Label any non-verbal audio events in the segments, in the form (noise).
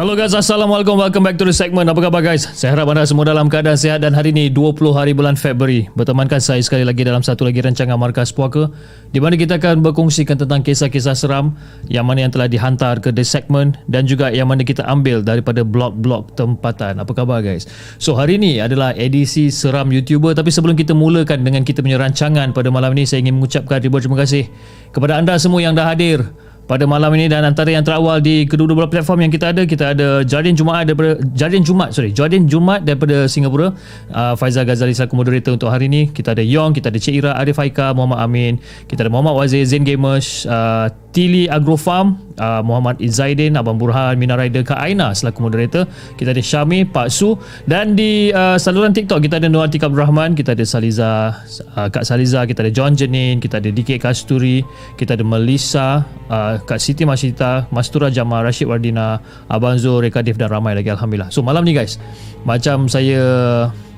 Hello guys, Assalamualaikum. Welcome back to the segment. Apa khabar guys? Saya harap anda semua dalam keadaan sihat dan hari ini 20 hari bulan Februari. Bertemankan saya sekali lagi dalam satu lagi rancangan Markas Puaka di mana kita akan berkongsikan tentang kisah-kisah seram yang mana yang telah dihantar ke the segment dan juga yang mana kita ambil daripada blog-blog tempatan. Apa khabar guys? So hari ini adalah edisi seram YouTuber tapi sebelum kita mulakan dengan kita punya rancangan pada malam ini saya ingin mengucapkan ribuan terima kasih kepada anda semua yang dah hadir pada malam ini dan antara yang terawal di kedua-dua platform yang kita ada kita ada Jardin Jumaat daripada Jardin Jumat sorry. Jardin Jumat daripada Singapura. Uh, Faizal Ghazali selaku moderator untuk hari ini. Kita ada Yong kita ada Cik Ira Arif Haika Muhammad Amin. Kita ada Muhammad Wazir Zain Gamers uh, Tili Agrofarm uh, Muhammad Izaidin Abang Burhan Mina Rider Kak Aina selaku moderator. Kita ada Syami Pak Su. Dan di uh, saluran TikTok kita ada Atika Abdul Rahman kita ada Saliza uh, Kak Saliza kita ada John Jenin kita ada DK Kasturi kita ada Melissa uh, Kak Siti Masita Mastura Jamal Rashid Wardina Abang Zul Reka Dev dan ramai lagi Alhamdulillah. So malam ni guys macam saya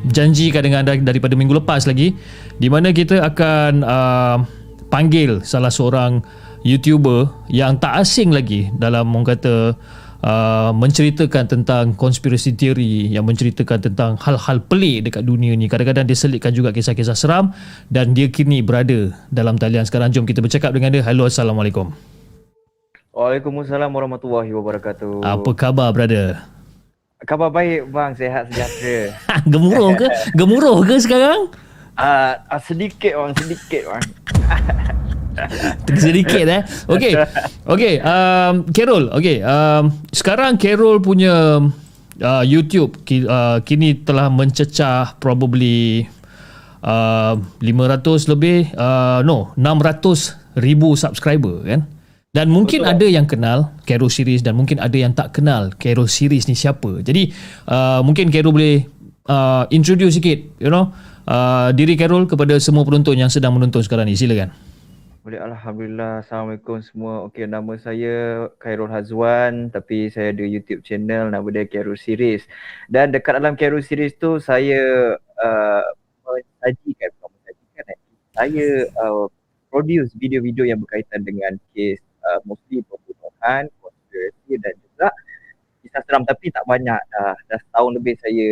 janjikan dengan anda daripada minggu lepas lagi di mana kita akan uh, panggil salah seorang YouTuber yang tak asing lagi dalam orang kata uh, menceritakan tentang konspirasi teori yang menceritakan tentang hal-hal pelik dekat dunia ni. Kadang-kadang dia selitkan juga kisah-kisah seram dan dia kini berada dalam talian sekarang. Jom kita bercakap dengan dia. Halo, Assalamualaikum. Waalaikumsalam warahmatullahi wabarakatuh. Apa khabar, brother? Khabar baik bang, sehat sejahtera. (laughs) Gemuruh ke? (laughs) Gemuruh ke sekarang? Ah, uh, sedikit bang, sedikit bang. (laughs) sedikit eh. Okey. Okey, um Carol, okey. Um sekarang Carol punya uh, YouTube ki, uh, kini telah mencecah probably uh, 500 lebih uh, no, 600 ribu subscriber kan. Dan mungkin Betul. ada yang kenal Carol series dan mungkin ada yang tak kenal Carol series ni siapa. Jadi uh, mungkin Carol boleh uh, introduce sikit, you know, uh, diri Carol kepada semua penonton yang sedang menonton sekarang ni. Silakan. Boleh Alhamdulillah Assalamualaikum semua Okay nama saya Khairul Hazwan Tapi saya ada YouTube channel Nama dia Khairul Series Dan dekat dalam Khairul Series tu Saya uh, Mensajikan Mensajikan eh. Saya uh, produce video-video yang berkaitan dengan kes uh, mostly pembunuhan, konspirasi dan juga kisah seram tapi tak banyak dah. Dah setahun lebih saya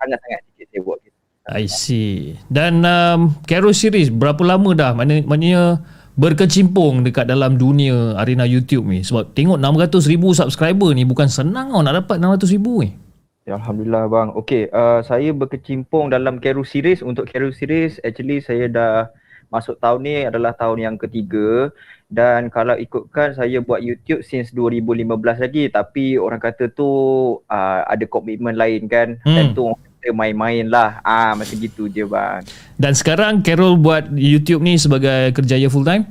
sangat-sangat sikit saya buat. I see. Dan um, Carol series berapa lama dah? Maknanya berkecimpung dekat dalam dunia arena YouTube ni sebab tengok 600 ribu subscriber ni bukan senang tau nak dapat 600 ribu ni. Ya, Alhamdulillah bang. Okay, uh, saya berkecimpung dalam Kero Series. Untuk Kero Series, actually saya dah masuk tahun ni adalah tahun yang ketiga. Dan kalau ikutkan saya buat YouTube since 2015 lagi. Tapi orang kata tu uh, ada komitmen lain kan. Hmm. Dan tu kita main-main lah. Ah Macam gitu je bang. Dan sekarang Carol buat YouTube ni sebagai kerjaya full time?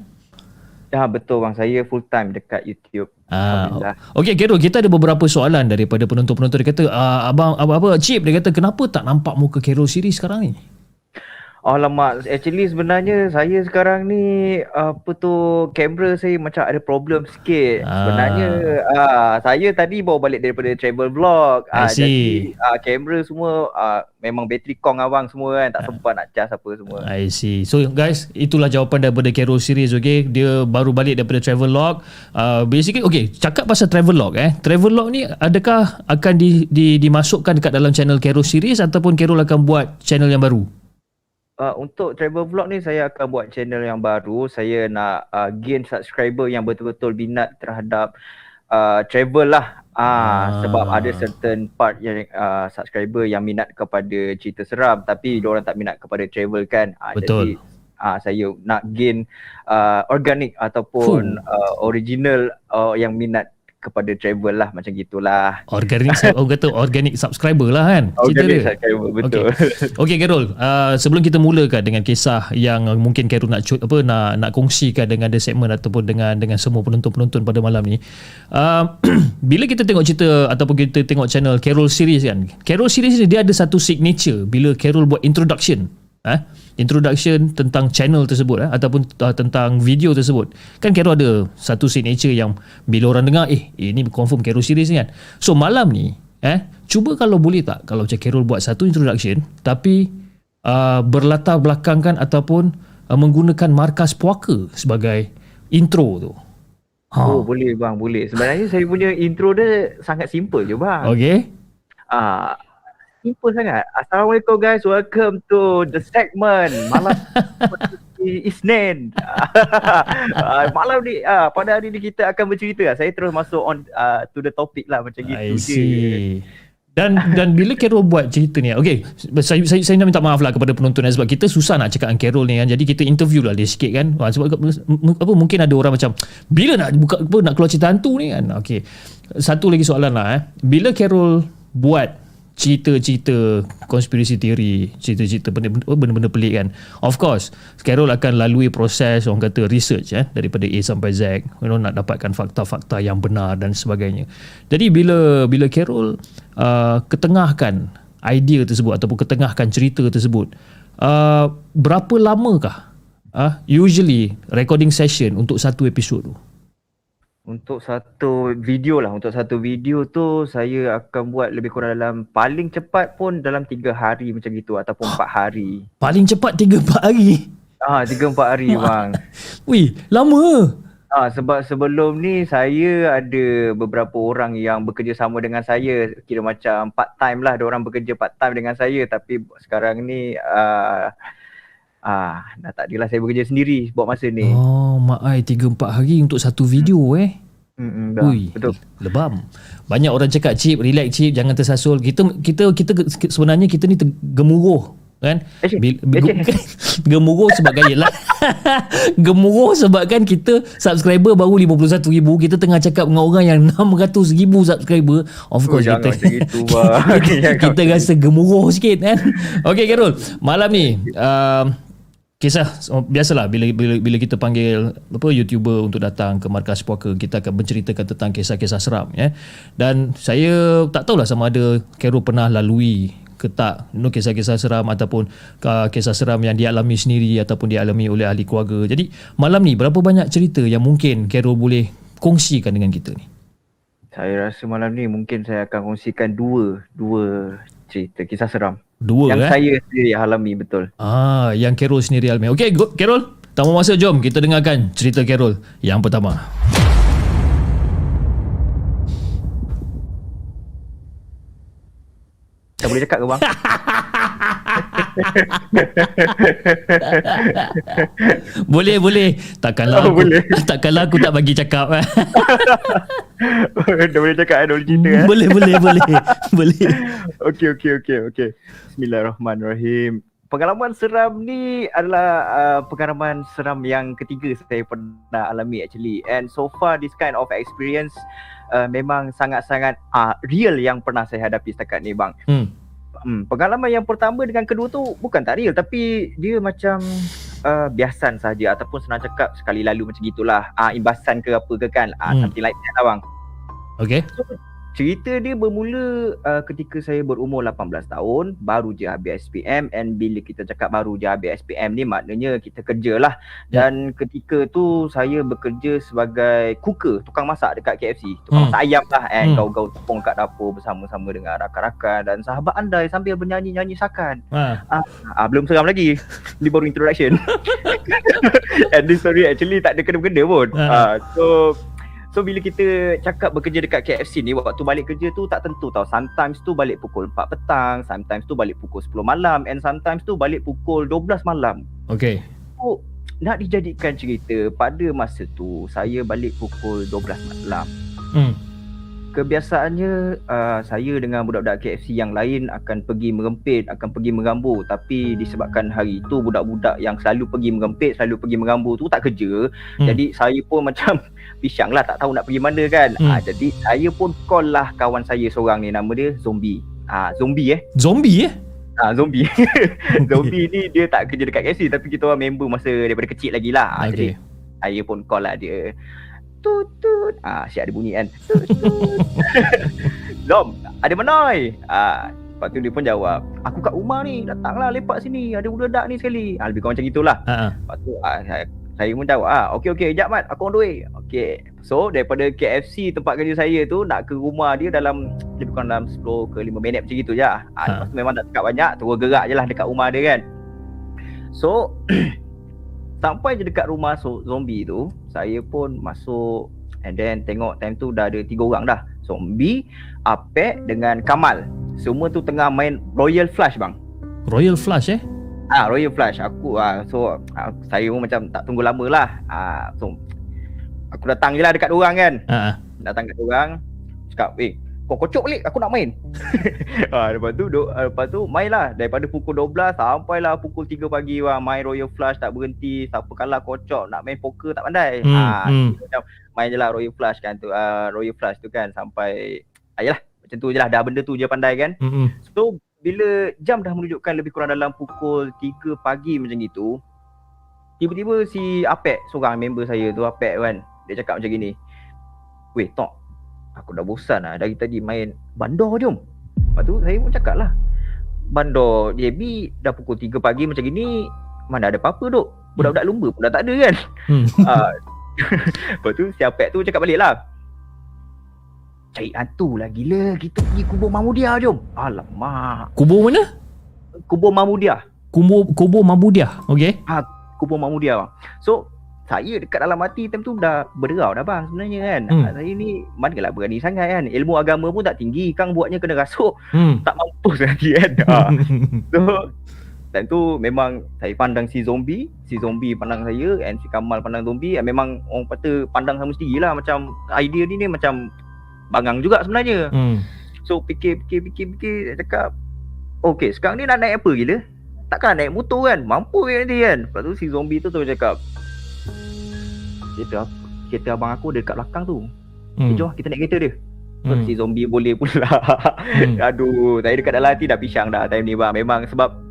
Ya betul bang. Saya full time dekat YouTube. Ah, Okey Carol, kita ada beberapa soalan daripada penonton-penonton dia kata, ah, abang apa apa Chip dia kata kenapa tak nampak muka Carol siri sekarang ni? Alamak, actually sebenarnya saya sekarang ni apa tu kamera saya macam ada problem sikit. Ah. Sebenarnya ah saya tadi bawa balik daripada travel vlog. Ah jadi ah kamera semua ah memang bateri kong abang semua kan tak sempat nak cas apa semua. I see. So guys, itulah jawapan daripada Carol series okay. Dia baru balik daripada travel log. Uh, basically okay, cakap pasal travel log eh. Travel log ni adakah akan di, di dimasukkan dekat dalam channel Carol series ataupun Carol akan buat channel yang baru? Uh, untuk travel vlog ni saya akan buat channel yang baru. Saya nak uh, gain subscriber yang betul-betul minat terhadap uh, travel lah. Uh, ah. sebab ada certain part yang uh, subscriber yang minat kepada cerita seram tapi orang tak minat kepada travel kan. Uh, betul. Jadi uh, saya nak gain uh, organic ataupun uh, original uh, yang minat kepada travel lah macam gitulah. Organic orang kata organic subscriber lah kan. Organic subscriber betul. (laughs) Okey okay, Carol, uh, sebelum kita mulakan dengan kisah yang mungkin Carol nak apa nak nak kongsikan dengan the segment ataupun dengan dengan semua penonton-penonton pada malam ni. Uh, (clears throat) bila kita tengok cerita ataupun kita tengok channel Carol series kan. Carol series ni dia ada satu signature bila Carol buat introduction. Eh? introduction tentang channel tersebut eh, ataupun uh, tentang video tersebut. Kan Kero ada satu signature yang bila orang dengar eh ini confirm Kero series ni kan? So malam ni eh cuba kalau boleh tak kalau macam Kero buat satu introduction tapi uh, berlatar belakangkan ataupun uh, menggunakan markas puaka sebagai intro tu. Ha. oh boleh bang boleh. Sebenarnya saya punya intro dia sangat simple je bang. Okey. Ah uh, simple sangat. Assalamualaikum guys. Welcome to the segment malam (laughs) Isnin. uh, (laughs) malam ni uh, pada hari ni kita akan bercerita. Saya terus masuk on uh, to the topic lah macam gitu I see. Dan dan bila Carol buat cerita ni, okay, saya, saya, saya nak minta maaf lah kepada penonton sebab kita susah nak cakap dengan Carol ni kan. Jadi kita interview lah dia sikit kan. Sebab apa mungkin ada orang macam bila nak buka apa nak keluar cerita hantu ni kan. Okay. Satu lagi soalan lah eh. Bila Carol buat cerita-cerita konspirasi teori, cerita-cerita benda-benda pelik kan. Of course, Carol akan lalui proses orang kata research eh daripada A sampai Z, you know nak dapatkan fakta-fakta yang benar dan sebagainya. Jadi bila bila Carol uh, ketengahkan idea tersebut ataupun ketengahkan cerita tersebut, uh, berapa lamakah uh, usually recording session untuk satu episod tu? Untuk satu video lah, untuk satu video tu saya akan buat lebih kurang dalam paling cepat pun dalam tiga hari macam gitu ataupun empat hari. Paling cepat tiga empat hari? Ah, tiga empat hari (laughs) bang. Wih, lama. Ah, sebab sebelum ni saya ada beberapa orang yang bekerja sama dengan saya kira macam part time lah, orang bekerja part time dengan saya tapi sekarang ni ah, Ah, dah tak adalah saya bekerja sendiri buat masa ni. Oh, mak ai 3 4 hari untuk satu video hmm. eh. Hmm, dah. Ui, betul. Lebam. Banyak orang cakap chip, relax chip, jangan tersasul. Kita kita kita sebenarnya kita ni gemuruh kan bil, bil, (laughs) gemuruh sebab gaya (laughs) lah (laughs) gemuruh sebab kan kita subscriber baru 51 ribu kita tengah cakap dengan orang yang 600 ribu subscriber of course oh, kita gitu, kita, kita rasa gemuruh sikit kan ok Carol malam ni uh, kisah biasalah bila bila bila kita panggil apa youtuber untuk datang ke markas puaka kita akan menceritakan tentang kisah-kisah seram ya. Dan saya tak tahulah sama ada Carol pernah lalui ke tak know, kisah-kisah seram ataupun uh, kisah seram yang dialami sendiri ataupun dialami oleh ahli keluarga. Jadi malam ni berapa banyak cerita yang mungkin Carol boleh kongsikan dengan kita ni? Saya rasa malam ni mungkin saya akan kongsikan dua dua cerita kisah seram Dua yang eh? saya sendiri alami betul. Ah, yang Carol sendiri alami. Okey, Carol, Tanpa masa jom kita dengarkan cerita Carol yang pertama. Tak boleh cakap ke bang? (laughs) (laughs) Boleh boleh. Takkanlah Oh, aku, boleh. (laughs) takkanlah aku tak bagi cakap. eh. (laughs) Dah boleh cakap boleh cerita eh? boleh boleh boleh. boleh. Okey okey okey okey. Bismillahirrahmanirrahim. Pengalaman seram ni adalah uh, pengalaman seram yang ketiga saya pernah alami actually and so far this kind of experience uh, memang sangat-sangat uh, real yang pernah saya hadapi setakat ni bang. Hmm. Hmm, pengalaman yang pertama dengan kedua tu bukan tak real tapi dia macam uh, biasan saja ataupun senang cakap sekali lalu macam gitulah. Ah uh, imbasan ke apa ke kan. Ah uh, Hmm. something like that lah bang. Okay. So, cerita dia bermula uh, ketika saya berumur 18 tahun, baru je habis SPM and bila kita cakap baru je habis SPM ni maknanya kita kerja lah. Ya. Dan ketika tu saya bekerja sebagai cooker, tukang masak dekat KFC. Tukang Hmm. masak ayam lah and Hmm. gaul-gaul tepung kat dapur bersama-sama dengan rakan-rakan dan sahabat andai sambil bernyanyi-nyanyi sakan. Ha. Ah belum seram lagi. Ni baru introduction. (laughs) (laughs) And this story actually tak ada kena-kena pun. Ha. Ah so so bila kita cakap bekerja dekat KFC ni waktu balik kerja tu tak tentu tau. Sometimes tu balik pukul 4 petang, sometimes tu balik pukul 10 malam and sometimes tu balik pukul 12 malam. Okay. So nak dijadikan cerita pada masa tu saya balik pukul 12 malam. Hmm. Kebiasaannya uh, saya dengan budak-budak KFC yang lain akan pergi merempit, akan pergi merambu tapi disebabkan hari tu budak-budak yang selalu pergi merempit, selalu pergi merambu tu tak kerja. Hmm. Jadi saya pun (laughs) macam pisang lah tak tahu nak pergi mana kan. Hmm. Ah jadi saya pun call lah kawan saya seorang ni nama dia Zombie. Ah Zombie eh. Zombie eh? Ah Zombie. (laughs) Zombie ni dia tak kerja dekat KFC tapi kita orang member masa daripada kecil lagi lah. Ah, Jadi Okay. saya pun call lah dia Tut tut Ah siap ada bunyi kan Tut tut Zom Ada menoi Ah Lepas tu dia pun jawab Aku kat rumah ni Datanglah lepak sini Ada budak ni sekali ah, Lebih kurang macam itulah Ha. ha. Lepas tu ah, saya, pun jawab ah, Okay okay Sekejap Mat. Aku on the way Okay So daripada KFC tempat kerja saya tu Nak ke rumah dia dalam Lebih kurang dalam 10 ke 5 minit macam gitu je ah, Ha. Lepas tu memang tak cakap banyak Terus gerak je lah dekat rumah dia kan. So (clears throat) Sampai je dekat rumah so, zombie tu Saya pun masuk And then tengok time tu dah ada tiga orang dah. Zombie, Apek dengan Kamal. Semua tu tengah main Royal Flush bang. Royal Flush eh? Ah Royal Flush aku ah so ah, saya pun macam tak tunggu lama lah. Ah so aku datang je lah dekat orang kan. Ha. ha. Datang kat orang cakap, "Eh, kau kocok balik aku nak main." (laughs) ah lepas tu duk, ah, lepas tu main lah daripada pukul 12 sampailah pukul 3 pagi wah main Royal Flush tak berhenti. Siapa kalah kocok nak main poker tak pandai. Hmm, ah hmm. macam main je lah Royal Flush kan tu. Ah Royal Flush tu kan sampai ayalah macam tu je lah dah benda tu je pandai kan. Hmm. So bila jam dah menunjukkan lebih kurang dalam pukul 3 pagi macam itu Tiba-tiba si Apek seorang member saya tu Apek kan Dia cakap macam gini Weh Tok Aku dah bosan lah dari tadi main bandar jom Lepas tu saya pun cakap lah Bandar JB dah pukul 3 pagi macam gini Mana ada apa-apa duk? Budak-budak lumba pun dah tak ada kan? Hmm. (laughs) Ah, (laughs) Lepas tu si Apek tu cakap balik lah Cari hantu lah gila Kita pergi kubur Mahmudia jom Alamak Kubur mana? Kubur Mahmudia Kubur kubur Mabudia. Okay. Kubur Mahmudia bang So saya dekat dalam hati time tu dah berderau dah bang sebenarnya kan Hmm. Saya ni manalah berani sangat kan Ilmu agama pun tak tinggi Kang buatnya kena rasuk Hmm. Tak mampus lagi kan ha. (laughs) So Time tu memang saya pandang si zombie Si zombie pandang saya And si Kamal pandang zombie Memang orang kata pandang sama sendiri lah Macam idea ni ni macam Bangang juga sebenarnya hmm. So fikir fikir fikir fikir Saya cakap Okay sekarang ni nak naik apa gila Takkan nak naik motor kan Mampu ke nanti kan Lepas tu si zombie tu tu cakap Kereta Kereta abang aku ada dekat belakang tu hmm. Hmm. Jom kita naik kereta dia So Hmm. si zombie boleh pula Hmm. (laughs) Aduh Saya dekat dalam hati dah pisang dah Time ni bang Memang sebab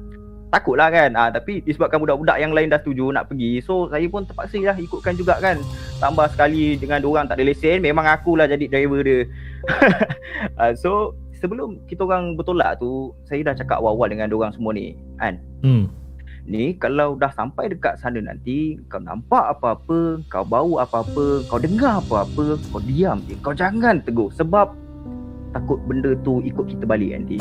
Takut lah kan. Ah, Tapi disebabkan budak-budak yang lain dah setuju nak pergi So saya pun terpaksa lah ikutkan juga kan. Tambah sekali dengan orang tak ada lesen Memang akulah jadi driver dia. (laughs) Ah, So sebelum kita orang bertolak tu Saya dah cakap awal-awal dengan orang semua ni Kan? Hmm. Ni kalau dah sampai dekat sana nanti Kau nampak apa-apa Kau bau apa-apa Kau dengar apa-apa Kau diam je. Kau jangan tegur Sebab Takut benda tu ikut kita balik nanti.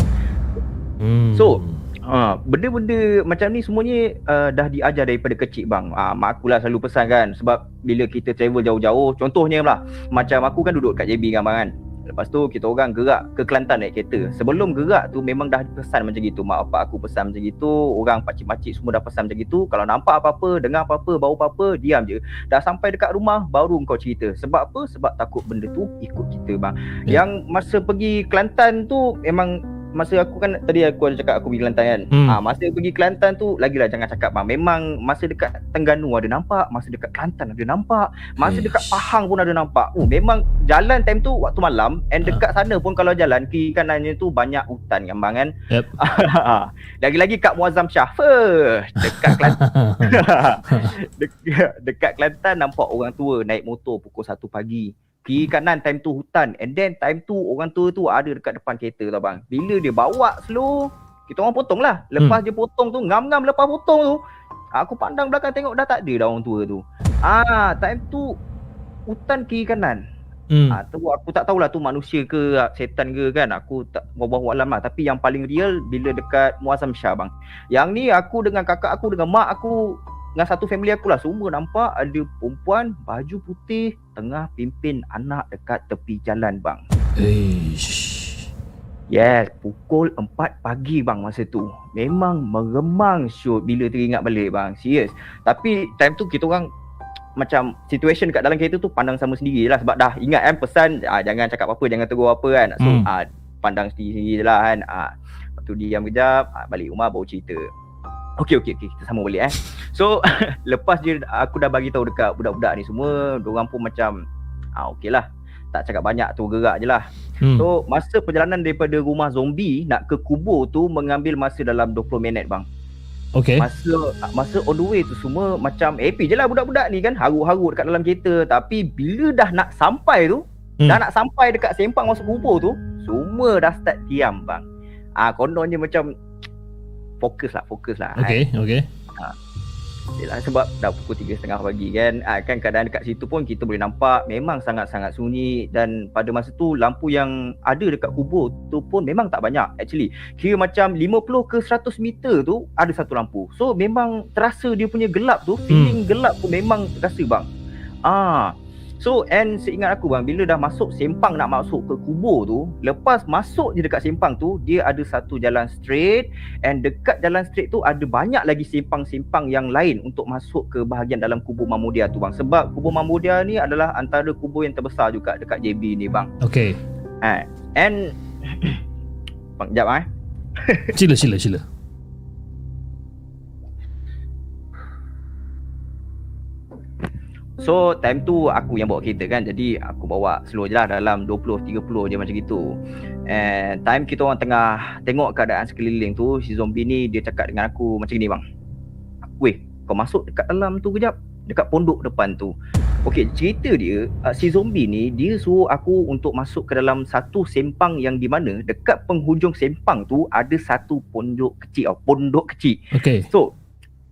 Hmm. So, Ha, benda-benda macam ni semuanya uh, dah diajar daripada kecil bang. Ah, mak aku lah selalu pesan kan sebab bila kita travel jauh-jauh, contohnya lah macam aku kan duduk kat JB kan bang kan. Lepas tu kita orang gerak ke Kelantan naik kereta. Sebelum gerak tu memang dah pesan macam gitu. Mak bapak aku pesan macam gitu. Orang pakcik-pakcik semua dah pesan macam gitu. Kalau nampak apa-apa, dengar apa-apa, bau apa-apa, diam je. Dah sampai dekat rumah baru kau cerita. Sebab apa? Sebab takut benda tu ikut kita bang. Ya. Yang masa pergi Kelantan tu memang masa aku kan tadi aku ada cakap aku pergi Kelantan kan. Hmm. Ah masa pergi Kelantan tu lagilah jangan cakap bang. Memang masa dekat Tengganu ada nampak, masa dekat Kelantan ada nampak, masa dekat Ish. Pahang pun ada nampak. Oh memang jalan time tu waktu malam and Ah. dekat sana pun kalau jalan kiri kanannya tu banyak hutan kan bang kan. Yep. (laughs) Lagi-lagi kat Muazzam Shah. Fuh, dekat Kelantan (laughs) (laughs) dekat, dekat Kelantan nampak orang tua naik motor pukul 1 pagi. Kiri kanan time tu hutan and then time tu orang tua tu ada dekat depan kereta tau bang. Bila dia bawa slow, kita orang potong lah. Lepas dia potong tu, ngam-ngam lepas potong tu, aku pandang belakang tengok dah tak ada dah orang tua tu. Ah, time tu hutan kiri kanan. Hmm. Ah, tu aku tak tahulah tu manusia ke ah, setan ke kan. Aku tak bawa alam lah. Tapi yang paling real bila dekat Muazzam Shah bang. Yang ni aku dengan kakak aku dengan mak aku dengan satu family aku lah semua nampak ada perempuan baju putih tengah pimpin anak dekat tepi jalan bang. Ish. Yes, pukul 4 pagi bang masa tu. Memang meremang shoot bila teringat balik bang. Serius. Tapi time tu kita orang macam situation kat dalam kereta tu pandang sama sendiri lah sebab dah ingat kan pesan ah, jangan cakap apa-apa, jangan tegur apa kan. So Hmm. ah, pandang sendiri-sendiri je lah kan. Ah, lepas tu diam kejap, ah, balik rumah baru cerita. Okey okey okey kita sambung balik eh. So (laughs) lepas je aku dah bagi tahu dekat budak-budak ni semua, diorang pun macam ah okey lah. Tak cakap banyak tu gerak je lah. Hmm. So masa perjalanan daripada rumah zombie nak ke kubur tu mengambil masa dalam 20 minit bang. Okay. Masa masa on the way tu semua macam happy je lah budak-budak ni kan haru-haru dekat dalam kereta tapi bila dah nak sampai tu Hmm. dah nak sampai dekat sempang masuk kubur tu semua dah start diam bang. Ah kononnya macam fokus lah fokus lah. Okay. Okay. Yelah, sebab dah pukul 3.30 pagi kan ah, Kan keadaan dekat situ pun kita boleh nampak Memang sangat-sangat sunyi Dan pada masa tu lampu yang ada dekat kubur tu pun memang tak banyak Actually Kira macam 50 ke 100 meter tu ada satu lampu So memang terasa dia punya gelap tu Feeling gelap tu memang terasa bang Ah, So and seingat aku bang Bila dah masuk sempang nak masuk ke kubur tu Lepas masuk je dekat sempang tu Dia ada satu jalan straight And dekat jalan straight tu ada banyak lagi simpang-simpang yang lain untuk masuk ke bahagian dalam kubur Mahmudia tu bang. Sebab kubur Mahmudia ni adalah antara kubur yang terbesar juga dekat JB ni bang. Okay. Ha. And (coughs) bang jap eh. Sila, sila, sila. So time tu aku yang bawa kereta kan Jadi aku bawa slow je lah dalam 20-30 je macam gitu. And time kita orang tengah tengok keadaan sekeliling tu Si zombie ni dia cakap dengan aku macam ni bang. Weh kau masuk dekat dalam tu kejap Dekat pondok depan tu. Okay cerita dia uh, Si zombie ni dia suruh aku untuk masuk ke dalam satu sempang yang di mana Dekat penghujung sempang tu ada satu pondok kecil oh, Pondok kecil. Okay. So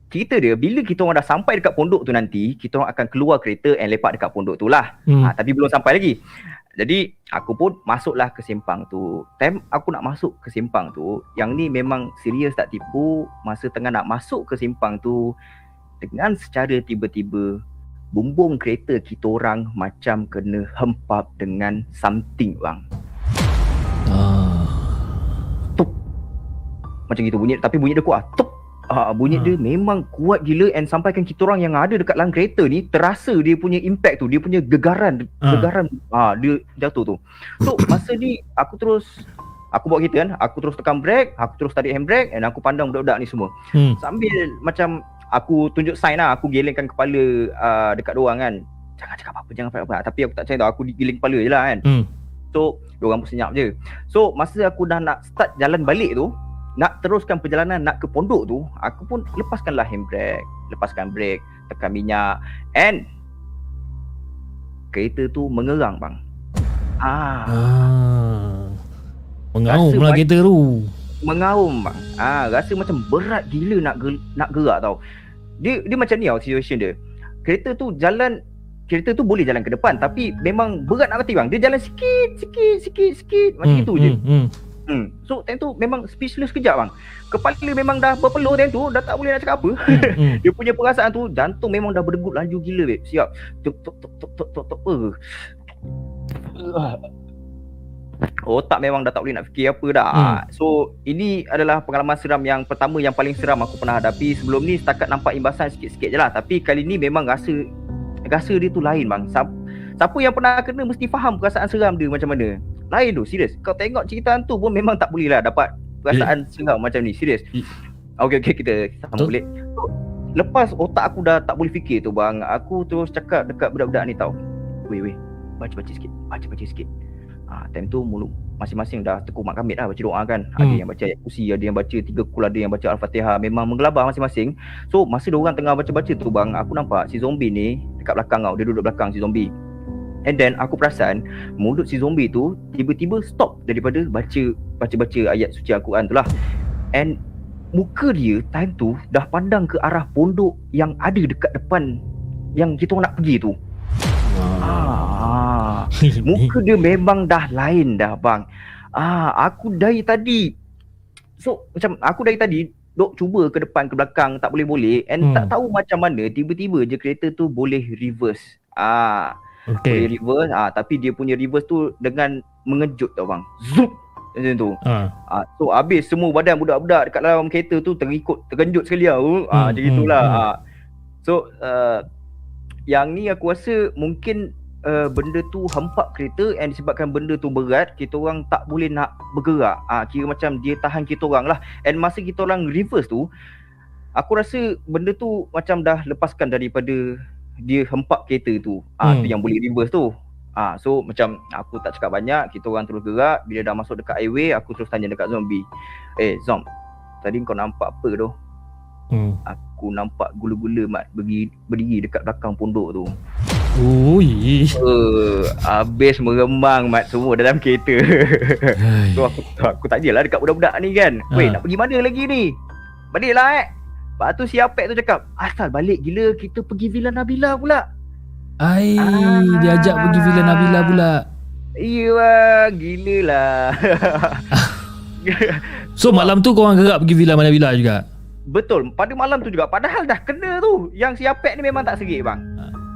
cerita dia bila kita orang dah sampai dekat pondok tu nanti kita orang akan keluar kereta and lepak dekat pondok tu lah. Hmm. ha, tapi belum sampai lagi. Jadi aku pun masuklah ke simpang tu. Time aku nak masuk ke simpang tu yang ni memang serius tak tipu. Masa tengah nak masuk ke simpang tu dengan secara tiba-tiba bumbung kereta kita orang macam kena hempap dengan something bang. Ah. macam gitu bunyi tapi bunyi dia kuat. Tup Ah, bunyi Ha. dia memang kuat gila and sampaikan kita orang yang ada dekat dalam kereta ni terasa dia punya impact tu, dia punya gegaran, Ha. gegaran ah dia jatuh tu. So (coughs) masa ni aku terus aku bawa kereta kan, aku terus tekan brake, aku terus tarik handbrake and aku pandang budak-budak ni semua. Hmm. Sambil macam aku tunjuk sign lah, aku gelengkan kepala uh, dekat diorang kan. Jangan cakap apa-apa, jangan cakap apa-apa. Tapi aku tak cakap tau, aku giling kepala je lah kan. Hmm. So, diorang pun senyap je. So, masa aku dah nak start jalan balik tu, nak teruskan perjalanan nak ke pondok tu, aku pun lepaskanlah handbrake, lepaskan brake, tekan minyak and kereta tu mengerang bang. Ah, Ah. Mengaum pula kereta tu. mengaum bang. Ah, rasa macam berat gila nak ger- nak gerak tau. Dia dia macam ni tau situation dia. Kereta tu jalan kereta tu boleh jalan ke depan tapi memang berat nak mati bang. Dia jalan sikit sikit sikit sikit macam Hmm, itu je. hmm, hmm. Hmm. So time tu memang speechless kejap bang. Kepala memang dah berpeluh time tu dah tak boleh nak cakap apa. Hmm. (laughs) dia punya perasaan tu jantung memang dah berdegup laju gila babe. Siap. Tuk tuk tuk tuk tuk tuk tuk. Uh. Otak memang dah tak boleh nak fikir apa dah. Hmm. So ini adalah pengalaman seram yang pertama yang paling seram aku pernah hadapi. Sebelum ni setakat nampak imbasan sikit-sikit je lah. Tapi kali ni memang rasa rasa dia tu lain bang. Siapa yang pernah kena mesti faham perasaan seram dia macam mana. Lain tu, serius. Kau tengok cerita hantu pun memang tak boleh lah dapat perasaan seram macam ni. Serius. I- Okey okey kita balik. So, lepas otak aku dah tak boleh fikir tu bang, aku terus cakap dekat budak-budak ni tau. Weh weh, baca-baca sikit. Baca-baca sikit. Ah, time tu mulut masing-masing dah tekuk mak kamit lah baca doa kan. Ada Hmm. yang baca ayat kursi, ada yang baca tiga kul, ada yang baca Al-Fatihah. Memang menggelabah masing-masing. So masa dia orang tengah baca-baca tu bang, aku nampak si zombie ni dekat belakang tau. Dia duduk belakang si zombie. And then aku perasan mulut si zombie tu tiba-tiba stop daripada baca baca-baca ayat suci Al-Quran tu lah. And muka dia time tu dah pandang ke arah pondok yang ada dekat depan yang kita orang nak pergi tu. Ah. Muka dia memang dah lain dah bang. Ah, aku dari tadi So macam aku dari tadi Dok cuba ke depan ke belakang tak boleh-boleh and hmm. tak tahu macam mana tiba-tiba je kereta tu boleh reverse. Ah, boleh Okay. reverse ah tapi dia punya reverse tu dengan mengejut tau bang. Zup macam tu. Ha. Ah, so habis semua badan budak-budak dekat dalam kereta tu terikut terkejut sekali lah. Uh, ah, Hmm, macam itulah. hmm, hmm. Ah. So uh, yang ni aku rasa mungkin uh, benda tu hempak kereta and disebabkan benda tu berat, kita orang tak boleh nak bergerak. Ah, kira macam dia tahan kita orang lah. And masa kita orang reverse tu, aku rasa benda tu macam dah lepaskan daripada dia hempak kereta tu. Ah, Hmm. tu yang boleh reverse tu. Ah, so macam aku tak cakap banyak, kita orang terus gerak. Bila dah masuk dekat highway, aku terus tanya dekat zombie. Eh, Zom, tadi kau nampak apa tu? Hmm. Aku nampak gula-gula mat berdiri, berdiri dekat belakang pondok tu. Ui. Uh, habis meremang mat semua dalam kereta. (laughs) so aku aku tanyalah dekat budak-budak ni kan. Weh, Ha. nak pergi mana lagi ni? Baliklah eh. Lepas tu si Apek tu cakap, asal balik gila kita pergi Villa Nabila pula. Ai, Ah. dia ajak pergi Villa Nabila pula. Iya gila lah. (laughs) So malam tu korang gerak pergi Villa Nabila juga. Betul, pada malam tu juga. Padahal dah kena tu. Yang si Apek ni memang tak serik bang.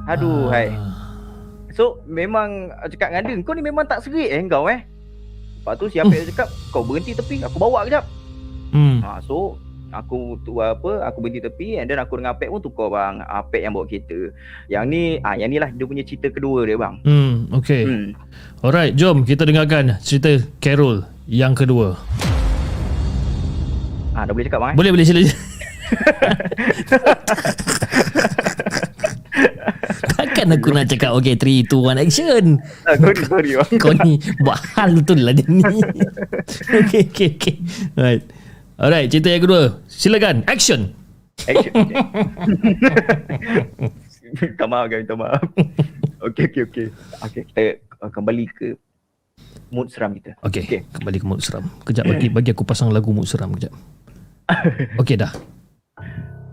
Aduh, Ah. hai. So memang uh, cakap dengan dia Kau ni memang tak serik eh kau eh Lepas tu si Apek cakap Kau berhenti tepi Aku bawa kejap Hmm. ha, So Aku tu apa Aku berhenti tepi And then aku dengan Apek pun tukar bang. Apek yang bawa kereta. Yang ni ah Yang ni lah dia punya cerita kedua dia bang. Hmm, okay. Hmm. Alright, jom kita dengarkan cerita Carol yang kedua. Ah dah boleh cakap bang eh? Boleh boleh sila. (laughs) Takkan aku nak cakap Okay 3, 2, 1 action. Ah, sorry sorry bang. Kau ni Buat hal betul lah dia ni. (laughs) Okay okay okay Alright Alright cerita yang kedua. Silakan Action. Action (laughs) Minta maaf guys Minta maaf. Okay okay okay. Okay kita uh, kembali ke Mood seram kita. Okay, Okay. Kembali ke mood seram. Kejap bagi, bagi aku pasang lagu mood seram kejap. Okay dah.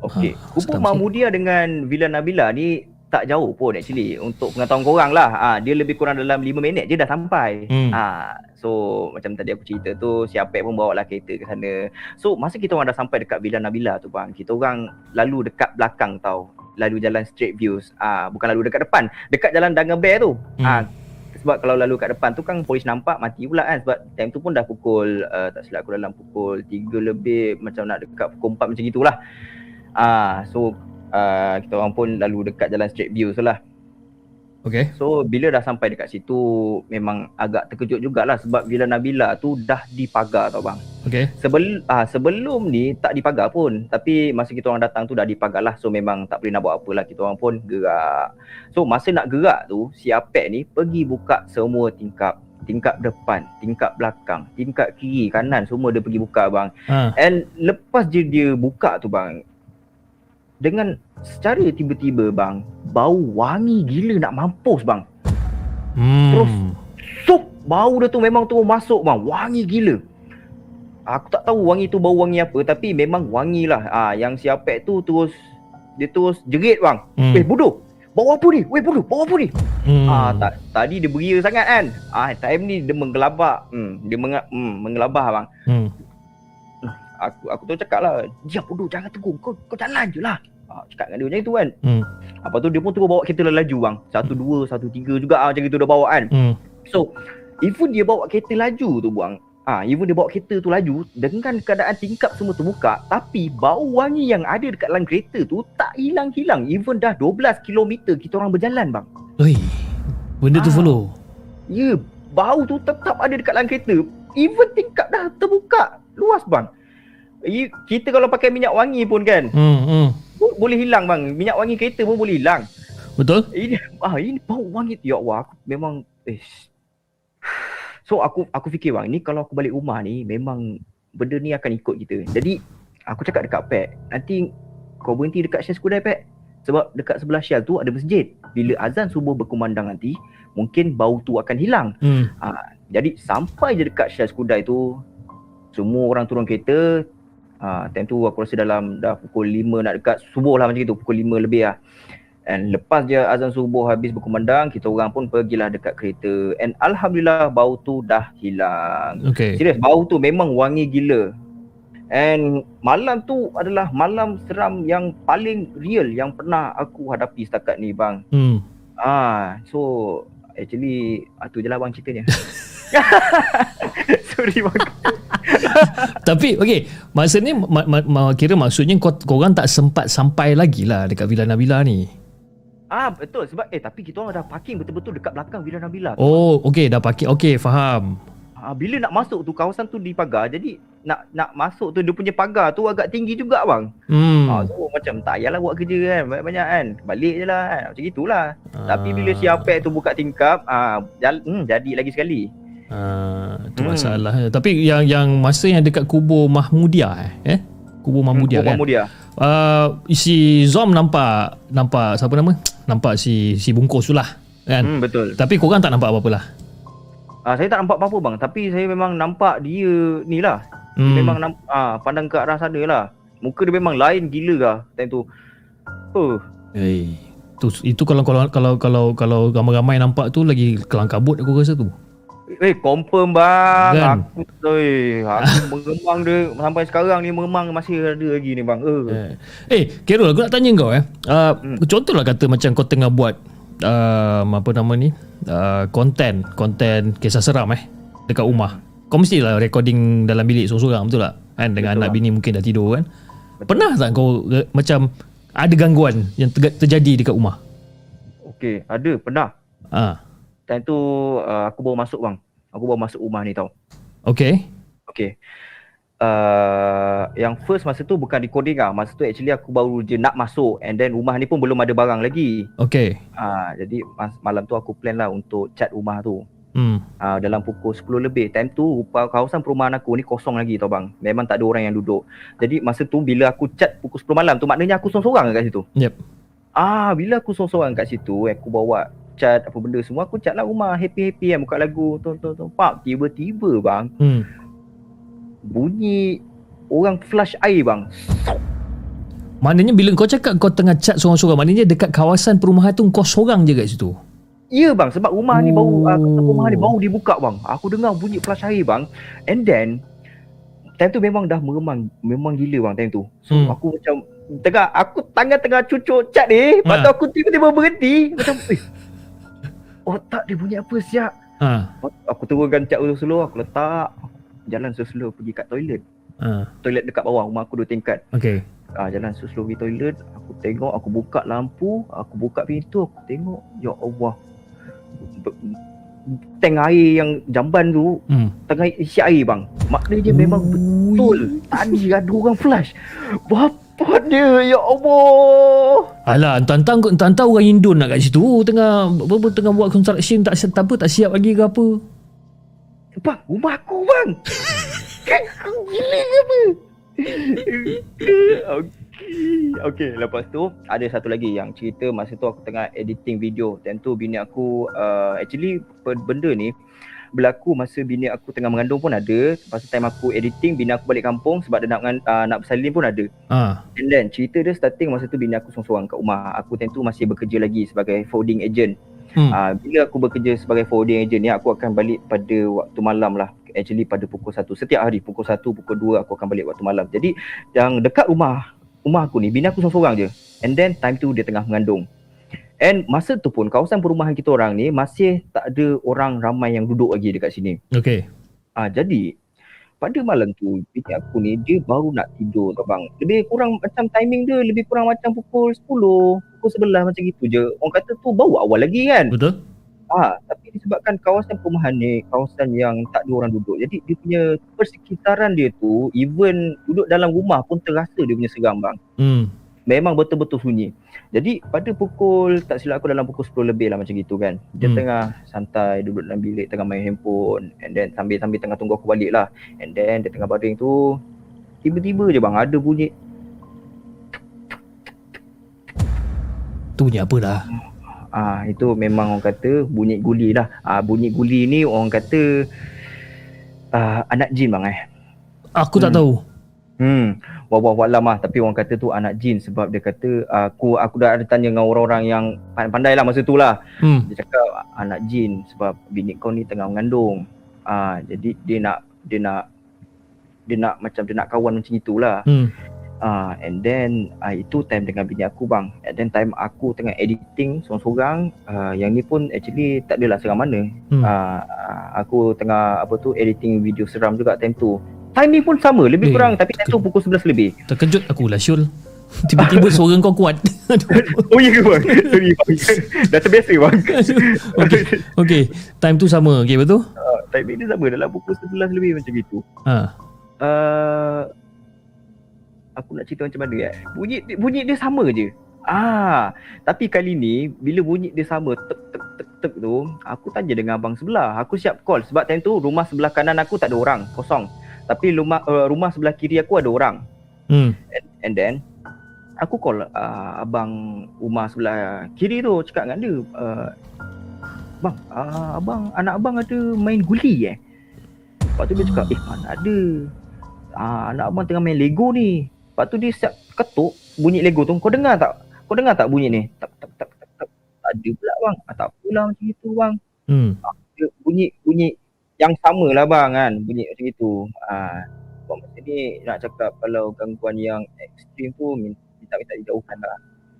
Okay, Ha, sedap Mahmudia dengan Villa Nabila ni tak jauh pun actually. Untuk pengetahuan korang lah. Ah dia lebih kurang dalam 5 minit je dah sampai. Hmm. Ah so macam tadi aku cerita tu si Apek pun bawa lah kereta ke sana. So masa kita orang dah sampai dekat Villa Nabila tu bang, kita orang lalu dekat belakang tau. Lalu jalan straight views. Ah bukan lalu dekat depan, dekat jalan Dangan Bear tu. Hmm. Ah sebab kalau lalu kat depan tu kan polis nampak mati pula kan sebab time tu pun dah pukul uh, tak silap aku dalam pukul 3 lebih macam nak dekat pukul 4 macam gitulah. Ah so uh, kita orang pun lalu dekat jalan straight view tu lah. Okay So bila dah sampai dekat situ memang agak terkejut jugalah sebab Villa Nabila tu dah dipagar tau bang. Okay Sebelum ah sebelum ni tak dipagar pun tapi masa kita orang datang tu dah dipagar lah so memang tak boleh nak buat apa lah kita orang pun gerak. So masa nak gerak tu si Apek ni pergi buka semua tingkap tingkap depan, tingkap belakang, tingkap kiri, kanan semua dia pergi buka bang. ha. And lepas je dia buka tu bang Dengan secara tiba-tiba bang Bau wangi gila nak mampus bang Terus Hmm Sup Bau dia tu memang tu masuk bang Wangi gila Aku tak tahu wangi tu bau wangi apa Tapi memang wangi lah ah, Yang si Apek tu terus Dia terus jerit bang Hmm. Eh bodoh bawa apa ni? Weh bodoh, bawa apa ni? Hmm. Ah, tak, tadi dia beria sangat kan. Ah, time ni dia menggelabak. Hmm, dia meng, hmm, menggelabah bang. Hmm. Aku aku tu cakap lah, dia bodoh jangan tegur. Kau kau jalan je lah. Ah, cakap dengan dia macam tu kan. Hmm. Lepas tu dia pun terus bawa kereta laju bang. Satu dua, satu tiga juga ah, macam itu dia bawa kan. Hmm. So, even dia bawa kereta laju tu buang. Ah, even dia bawa kereta tu laju dengan keadaan tingkap semua terbuka, tapi bau wangi yang ada dekat dalam kereta tu tak hilang-hilang. Even dah 12 km kita orang berjalan bang. Oi. Benda tu Ah. follow. Ya, bau tu tetap ada dekat dalam kereta. Even tingkap dah terbuka. Luas bang. I- Kita kalau pakai minyak wangi pun kan, Hmm. Hmm. bo- boleh hilang bang. Minyak wangi kereta pun boleh hilang. Betul? Ini ah ini bau wangi ya Allah aku memang eh So aku aku fikir bang ni kalau aku balik rumah ni memang benda ni akan ikut kita. Jadi aku cakap dekat Pet, nanti kau berhenti dekat Shell Skudai Pet. Sebab dekat sebelah Shell tu ada masjid. Bila azan subuh berkumandang nanti, mungkin bau tu akan hilang. Hmm. Jadi sampai je dekat Shell Skudai tu semua orang turun kereta Ah, time tu aku rasa dalam dah pukul 5 nak dekat subuh lah macam itu, pukul 5 lebih lah. And lepas je azan subuh habis berkumandang, kita orang pun pergilah dekat kereta. And Alhamdulillah bau tu dah hilang. Okay. Serius, bau tu memang wangi gila. And malam tu adalah malam seram yang paling real yang pernah aku hadapi setakat ni bang. Hmm. Ah, so actually ah, tu je lah bang ceritanya. (laughs) (laughs) Sorry bang. (laughs) Tapi okay Masa ni ma, ma, ma, Kira maksudnya kau, Korang tak sempat sampai lagi lah Dekat Villa Nabila ni Ah betul sebab eh tapi kita orang dah parking betul-betul dekat belakang Villa Nabila. Oh okay dah pakai Okay faham Ah, bila nak masuk tu kawasan tu dipagar jadi nak nak masuk tu dia punya pagar tu agak tinggi juga bang. Hmm Ah, so macam tak payahlah buat kerja kan banyak-banyak kan. Balik je lah kan. Macam gitulah. Tapi bila si Apek tu buka tingkap ah jal, hmm, jadi lagi sekali. Ah, tu Hmm. masalah Tapi yang yang masa yang dekat kubur Mahmudia eh, eh? Kubur Mahmudia Hmm, kan Mudia. uh, Si Zom nampak Nampak siapa nama Nampak si si bungkus tu lah kan Hmm betul. Tapi korang tak nampak apa-apa lah Ah saya tak nampak apa-apa bang tapi saya memang nampak dia ni lah. hmm. Memang namp, ah pandang ke arah sana lah. Muka dia memang lain gila lah time tu. Oh, hey. tu, Itu kalau kalau kalau kalau kalau ramai-ramai nampak tu Lagi kelang kabut aku rasa tu Eh confirm bang Kan? Aku oi, Aku (laughs) mengemang dia Sampai sekarang ni mengemang Masih ada lagi ni bang uh. Eh, eh Kerol aku nak tanya kau eh. Uh, hmm. Contohlah kata macam kau tengah buat uh, apa nama ni? Uh, content, content kisah seram eh dekat rumah. Kau mestilah recording dalam bilik seorang-seorang betul tak? Kan dengan Betul, anak bang. bini mungkin dah tidur kan. Pernah tak kau uh, macam ada gangguan yang terjadi dekat rumah? Okay ada pernah Ah, Time tu uh, aku baru masuk bang. Aku baru masuk rumah ni tau. Okay. Okay. Uh, Yang first masa tu bukan recording lah Masa tu actually aku baru je nak masuk And then rumah ni pun belum ada barang lagi. Okay. uh, Jadi mas- malam tu aku plan lah untuk cat rumah tu. Hmm. uh, Dalam pukul 10 lebih. Time tu rupa kawasan perumahan aku ni kosong lagi tau bang. Memang tak ada orang yang duduk. Jadi masa tu bila aku cat pukul 10 malam tu Maknanya aku seorang-seorang kat situ. Yep. Ah, bila aku seorang-seorang kat situ, aku bawa cat apa benda semua, aku cat lah rumah happy-happy kan, buka lagu, ton ton ton. Pak, tiba-tiba bang, Hmm. bunyi orang flush air bang. Maknanya bila kau cakap kau tengah chat seorang-seorang Maknanya dekat kawasan perumahan tu kau seorang je kat situ Ya bang, sebab rumah ni baru, uh, Oh. rumah ni baru dibuka bang. Aku dengar bunyi flush air bang. And then, time tu memang dah meremang, memang gila bang time tu. So Hmm. aku macam, tengah, aku tangan tengah cucuk cat ni, lepas tu Ha. aku tiba-tiba berhenti. Macam, eh, otak dia bunyi apa siap? ha. Aku turunkan cat tu slow, aku letak jalan slow pergi kat toilet. ha. Toilet dekat bawah rumah aku dua tingkat. Okay Ah jalan slow pergi toilet, aku tengok, aku buka lampu, aku buka pintu, aku tengok, ya Allah. Tank air yang jamban tu hmm. tengah isi air bang. Maknanya memang betul tadi ada orang flash. Bapa dia ya Allah. Alah, entah-entah kau entah orang Indon nak kat situ tengah apa tengah buat construction tak siap tak apa tak siap lagi ke apa. Bang, rumah aku bang. kan kau gila ke apa? (laughs) okay. okay, lepas tu ada satu lagi yang cerita masa tu aku tengah editing video. Tentu bini aku uh, actually benda ni berlaku masa bini aku tengah mengandung pun ada. Masa time aku editing bini aku balik kampung sebab dia nak uh, nak bersalin pun ada. Ah, And then cerita dia starting masa tu bini aku seorang-seorang kat rumah. Aku time tu masih bekerja lagi sebagai forwarding agent. Hmm. Ah bila aku bekerja sebagai forwarding agent ni aku akan balik pada waktu malam lah. Actually pada pukul 1. Setiap hari pukul 1, pukul 2 aku akan balik waktu malam. Jadi yang dekat rumah rumah aku ni bini aku seorang-seorang je. And then time tu dia tengah mengandung. And masa tu pun kawasan perumahan kita orang ni masih tak ada orang ramai yang duduk lagi dekat sini. okay. Ah jadi pada malam tu bini aku ni dia baru nak tidur tau bang. Lebih kurang macam timing dia lebih kurang macam pukul 10, pukul 11 macam gitu je. Orang kata tu baru awal lagi kan. Betul? Ah, tapi disebabkan kawasan perumahan ni kawasan yang tak ada orang duduk. Jadi dia punya persekitaran dia tu even duduk dalam rumah pun terasa dia punya seram bang. Hmm. Memang betul-betul sunyi. Jadi pada pukul tak silap aku dalam pukul 10 lebih lah macam gitu kan. Dia Hmm. tengah santai duduk dalam bilik tengah main handphone and then sambil-sambil tengah tunggu aku balik lah. And then dia tengah baring tu tiba-tiba je bang ada bunyi Tu bunyi apa dah? ah itu memang orang kata bunyi guli lah. Ah bunyi guli ni orang kata ah anak jin bang eh. Aku tak Hmm. tahu. Hmm, wallahu lah tapi orang kata tu anak jin sebab dia kata aku aku dah ada tanya dengan orang-orang yang pandai-pandai lah masa tu lah. Hmm. Dia cakap anak jin sebab bini kau ni tengah mengandung. Ah jadi dia nak dia nak dia nak macam dia nak kawan macam itulah. Hmm. Ah and then ah, itu time dengan bini aku bang. And then time aku tengah editing seorang-seorang ah, yang ni pun actually tak adalah seram mana. Hmm. Ah, ah, aku tengah apa tu editing video seram juga time tu. Timing pun sama lebih Eh, kurang tapi time tu pukul 11 lebih. Terkejut aku lah Syul. Tiba-tiba (laughs) suara kau kuat. (laughs) Oh ya ke bang? Sorry bang. (laughs) Dah terbiasa bang. okay. okay. Time tu sama. Okay betul? Ah, timing dia sama dalam pukul 11 lebih macam gitu. Ha. Uh, aku nak cerita macam mana eh? Bunyi bunyi dia sama je. Ah, tapi kali ni bila bunyi dia sama tek tek tek tek tu, aku tanya dengan abang sebelah. Aku siap call sebab time tu rumah sebelah kanan aku tak ada orang, kosong. Tapi rumah uh, rumah sebelah kiri aku ada orang. Hmm. And, and then aku call uh, abang rumah sebelah kiri tu cakap dengan dia, uh, "Bang, uh, abang anak abang ada main guli eh?" Lepas tu dia cakap, "Eh, mana ada? Ah, anak abang tengah main Lego ni." Lepas tu dia siap ketuk bunyi Lego tu. Kau dengar tak? Kau dengar tak bunyi ni? Tak tak tak tak tak. Tak ada pula bang. Ah, tak apalah macam itu bang. Hmm. Bunyi bunyi yang sama lah bang kan. Bunyi macam itu. Ah, sebab masa ni nak cakap kalau gangguan yang ekstrim tu min- minta-minta dijauhkan lah.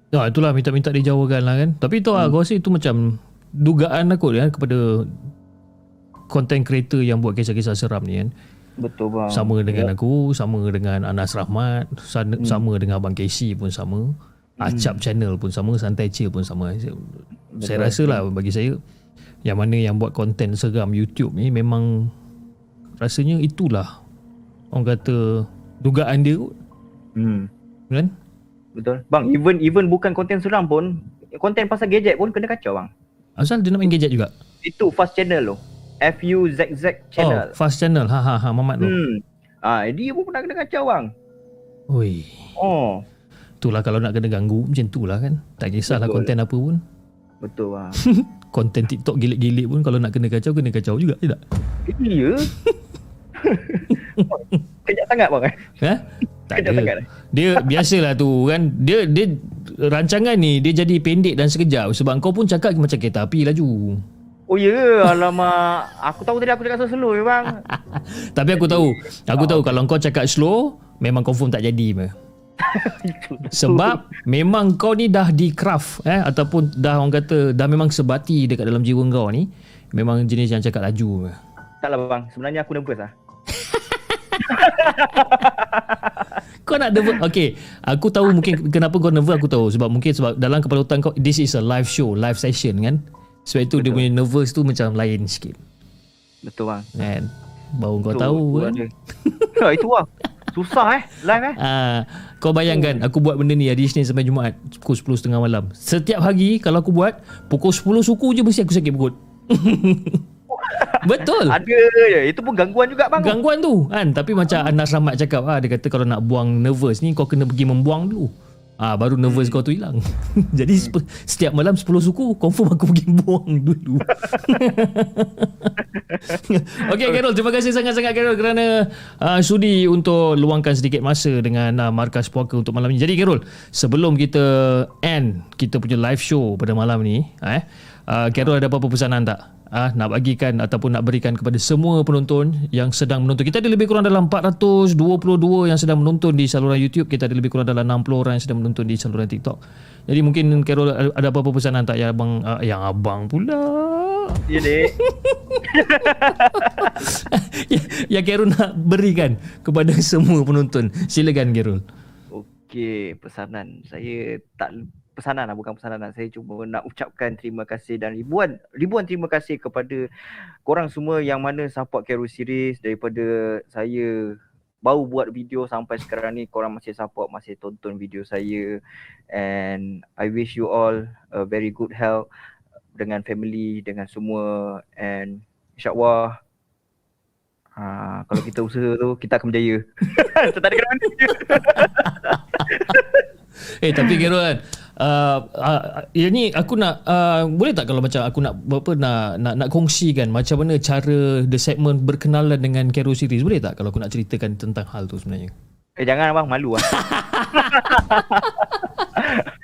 Ya itulah minta-minta dijauhkan lah kan. Tapi tu hmm. aku rasa itu macam dugaan aku kan kepada content creator yang buat kisah-kisah seram ni kan. Betul bang. Sama dengan aku, sama dengan Anas Rahmat, sama, Hmm. sama dengan Abang Casey pun sama. Acap channel pun sama, Santai Chill pun sama. Saya, saya rasa lah bagi saya yang mana yang buat konten seram YouTube ni memang rasanya itulah orang kata dugaan dia kot, Hmm. kan? Betul. Bang, even even bukan konten seram pun, konten pasal gadget pun kena kacau bang. Asal dia nak main gadget juga. Itu fast channel tu. FUZZ channel. Oh, fast channel. Ha ha ha Mamat tu. Hmm. Ah, dia pun pernah kena kacau bang. Oi. Oh, Itulah kalau nak kena ganggu macam tu lah kan. Tak kisahlah Betul. konten apa pun. betul bang. (laughs) Konten TikTok gilik-gilik pun kalau nak kena kacau, kena kacau juga. Tak? Iya. (laughs) Kejap sangat bang. eh? Ha? Tak Kejap sangat. ada. Dia biasalah tu kan. Dia dia rancangan ni dia jadi pendek dan sekejap sebab kau pun cakap macam kereta api laju. Oh ya, yeah. alamak. Aku tahu tadi aku cakap slow ya bang. (laughs) Tapi aku tahu, aku tahu kalau kau cakap slow, memang confirm tak jadi meh. Sebab memang kau ni dah di craft eh ataupun dah orang kata dah memang sebati dekat dalam jiwa kau ni memang jenis yang cakap laju. Taklah bang, sebenarnya aku nervous lah. (laughs) Kau nak nervous Okay Aku tahu mungkin Kenapa kau nervous aku tahu Sebab mungkin sebab Dalam kepala otak kau This is a live show Live session kan Sebab itu dia punya nervous tu Macam lain sikit Betul bang. Kan Baru kau tahu kan. (laughs) Ha, itu bang. Susah eh, live eh. Ah, Kau bayangkan Aku buat benda ni Hari Isnin sampai Jumaat Pukul 10.30 malam. Setiap hari Kalau aku buat Pukul 10 suku je Mesti aku sakit perut. (laughs) Betul. Ada je. Itu pun gangguan juga bang. Gangguan tu. Kan? Tapi macam Anas Rahmat cakap ah, Dia kata kalau nak buang nervous ni Kau kena pergi membuang dulu Ah baru nervous kau tu hilang. (laughs) Jadi sep- setiap malam 10 suku confirm aku pergi buang dulu. (laughs) Okey Carol, terima kasih sangat-sangat Carol kerana uh, sudi untuk luangkan sedikit masa dengan uh, Markas Puaka untuk malam ini. Jadi Carol, sebelum kita end kita punya live show pada malam ni, eh, uh, Carol ada apa-apa pesanan tak? Ah, nak bagikan ataupun nak berikan kepada semua penonton yang sedang menonton. Kita ada lebih kurang dalam 422 yang sedang menonton di saluran YouTube. Kita ada lebih kurang dalam 60 orang yang sedang menonton di saluran TikTok. Jadi mungkin Carol ada apa-apa pesanan tak yang abang uh, yang abang pula. Ya dek. (laughs) yang Carol nak berikan kepada (laughs) semua penonton. Silakan Carol. Okey, pesanan saya tak pesanan lah bukan pesanan lah. Saya cuma nak ucapkan terima kasih dan ribuan ribuan terima kasih kepada korang semua yang mana support Carol Series daripada saya baru buat video sampai sekarang ni korang masih support masih tonton video saya and I wish you all a very good health dengan family dengan semua and insyaallah Ha, kalau kita usaha tu kita akan berjaya. (laughs) tak ada kena (laughs) Eh tapi Carol kan uh, uh, yang ni aku nak uh, boleh tak kalau macam aku nak apa nak nak nak kongsikan macam mana cara the segment berkenalan dengan Carol series boleh tak kalau aku nak ceritakan tentang hal tu sebenarnya Eh jangan abang malu ah.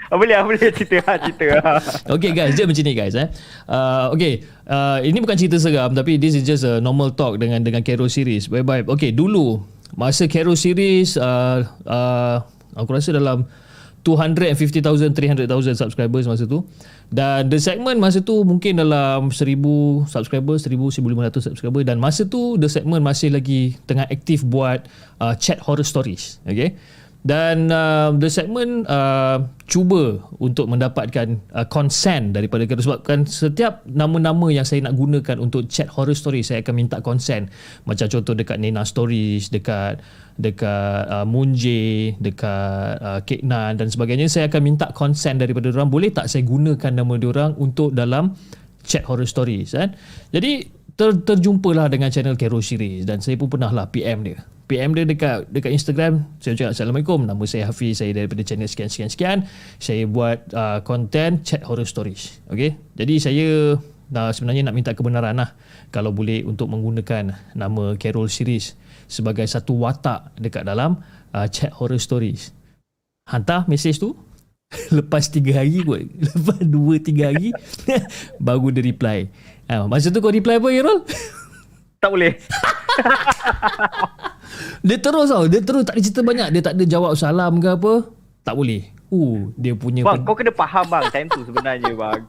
(laughs) boleh ah, boleh cerita ah, cerita ah. Okay guys, dia macam ni guys eh. Uh, okay, uh, ini bukan cerita seram tapi this is just a normal talk dengan dengan Carol series. Bye bye. Okay, dulu masa Carol series uh, uh, aku rasa dalam 250,000 300,000 subscribers masa tu. Dan the segment masa tu mungkin dalam 1000 subscribers 1000 1500 subscribers. Dan masa tu the segment masih lagi tengah aktif buat uh, chat horror stories. Okay? Dan uh, the segment uh, cuba untuk mendapatkan uh, consent daripada kita. Sebabkan setiap nama-nama yang saya nak gunakan untuk chat horror story saya akan minta consent. Macam contoh dekat Nena Stories dekat dekat uh, Munje dekat uh, Kek Nan dan sebagainya. Saya akan minta consent daripada orang boleh tak saya gunakan nama orang untuk dalam chat horror stories kan jadi ter, terjumpalah dengan channel Kero Series dan saya pun pernah lah PM dia. PM dia dekat dekat Instagram. Saya cakap Assalamualaikum nama saya Hafiz. Saya daripada channel sekian sekian sekian. Saya buat uh, content chat horror stories. Okay jadi saya uh, sebenarnya nak minta kebenaran lah kalau boleh untuk menggunakan nama Carol Series sebagai satu watak dekat dalam uh, chat horror stories. Hantar mesej tu (laughs) lepas tiga hari kot (laughs) lepas dua tiga hari (laughs) baru dia reply. Uh, masa tu kau reply apa Carol tak boleh. Dia terus tau Dia terus tak ada cerita banyak. Dia tak ada jawab salam ke apa. Tak boleh. Uh, dia punya Bang, kau kena faham bang Time tu sebenarnya bang.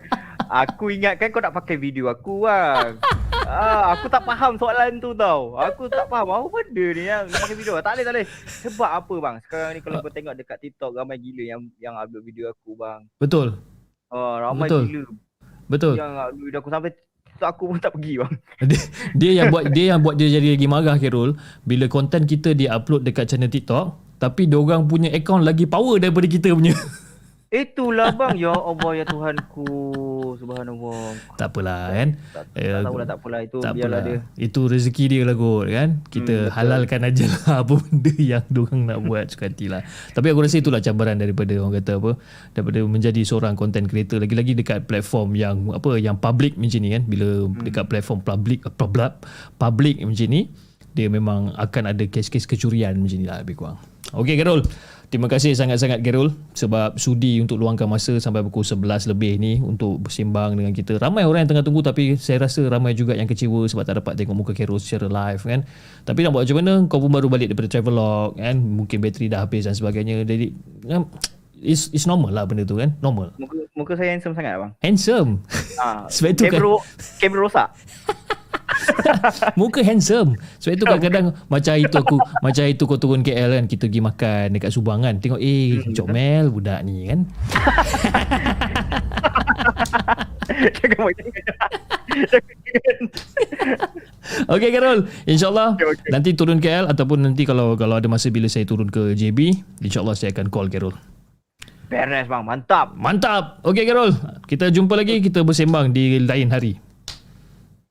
Aku ingatkan kau nak pakai video aku bang ah, Aku tak faham soalan tu tau. Aku tak faham Apa benda ni yang pakai video? Tak boleh tak boleh. Sebab apa bang? Sekarang ni kalau kau tengok dekat TikTok Ramai gila yang yang upload video aku bang. Betul. Oh, Ramai Betul. gila. Betul. Yang upload video aku sampai So aku pun tak pergi bang. (laughs) dia, dia yang buat dia yang buat dia jadi lagi marah Kerul bila konten kita dia upload dekat channel TikTok tapi dia orang punya account lagi power daripada kita punya. (laughs) Itulah bang ya Allah ya Tuhanku subhanallah. Tak apalah kan. Tak, tak, tak tahulah tak apalah itu tak biarlah apalah. dia. Itu rezeki dia lah kot kan. Kita Hmm, halalkan aja lah (laughs) apa benda yang diorang nak buat suka lah. Tapi aku rasa itulah cabaran daripada orang kata apa. Daripada menjadi seorang content creator. Lagi-lagi dekat platform yang apa yang public macam ni kan. Bila hmm. dekat platform public, uh, public, public macam ni. Dia memang akan ada kes-kes kecurian macam ni lah lebih kurang. Okay Carol. Terima kasih sangat-sangat Gerul sebab sudi untuk luangkan masa sampai pukul 11 lebih ni untuk bersimbang dengan kita. Ramai orang yang tengah tunggu tapi saya rasa ramai juga yang kecewa sebab tak dapat tengok muka Gerul secara live kan. Tapi nak buat macam mana? Kau pun baru balik daripada travelog kan. Mungkin bateri dah habis dan sebagainya. Jadi um, it's, it's normal lah benda tu kan. Normal. Muka, muka saya handsome sangat bang. Handsome. Ah, (laughs) Sebab itu kan- kamera rosak. (laughs) (laughs) Muka handsome. Sebab itu kadang-kadang macam itu aku macam itu kau turun KL kan kita pergi makan dekat Subang kan. Tengok eh comel budak ni kan. (laughs) Okey Carol, insyaallah Okey, okey. nanti turun KL ataupun nanti kalau kalau ada masa bila saya turun ke JB, insyaallah saya akan call Carol. Beres bang, mantap. Mantap. Okey Carol, kita jumpa lagi kita bersembang di lain hari.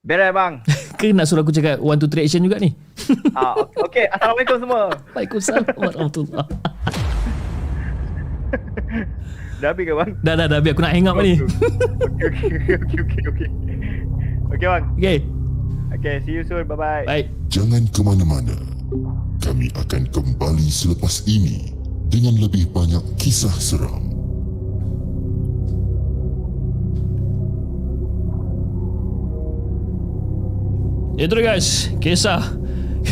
Beres bang. (laughs) Ke nak suruh aku cakap one two three action juga ni? (laughs) ah, okey, assalamualaikum semua. Waalaikumsalam (laughs) warahmatullahi. Dah habis ke bang? Dah dah dah biar aku nak hang up ni. Okey okey okey okey okey. Okey bang. Okey. Okey. Okay, see you soon. Bye-bye. Baik. Jangan ke mana-mana. Kami akan kembali selepas ini dengan lebih banyak kisah seram. Itu dia guys, kisah.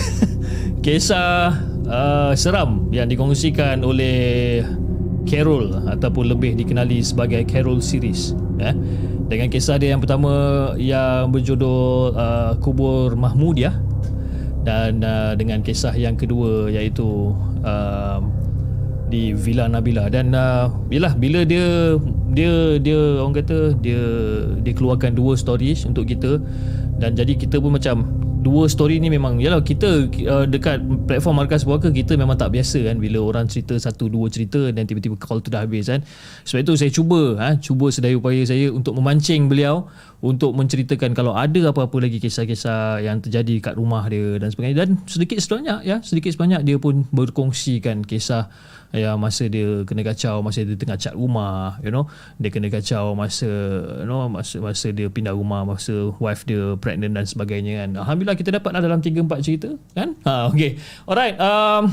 (laughs) Kisah uh, seram yang dikongsikan oleh Carol ataupun lebih dikenali sebagai Carol series eh. Dengan kisah dia yang pertama yang berjudul uh, Kubur Mahmudiah. Dan uh, dengan kisah yang kedua iaitu uh, di Villa Nabila. Dan uh, bila bila dia dia dia orang kata dia dia keluarkan dua stories untuk kita dan jadi kita pun macam dua story ni memang yalah kita uh, dekat platform markas puaka kita memang tak biasa kan bila orang cerita satu dua cerita dan tiba-tiba call tu dah habis kan. Sebab itu saya cuba ha, cuba sedaya upaya saya untuk memancing beliau untuk menceritakan kalau ada apa-apa lagi kisah-kisah yang terjadi kat rumah dia dan sebagainya. Dan sedikit sebanyak ya sedikit sebanyak dia pun berkongsikan kisah ya masa dia kena kacau masa dia tengah cat rumah you know. Dia kena kacau masa you know masa masa dia pindah rumah masa wife dia pregnant dan sebagainya kan. Alhamdulillah kita dapat dalam 3 4 cerita kan? Ha okey. Alright um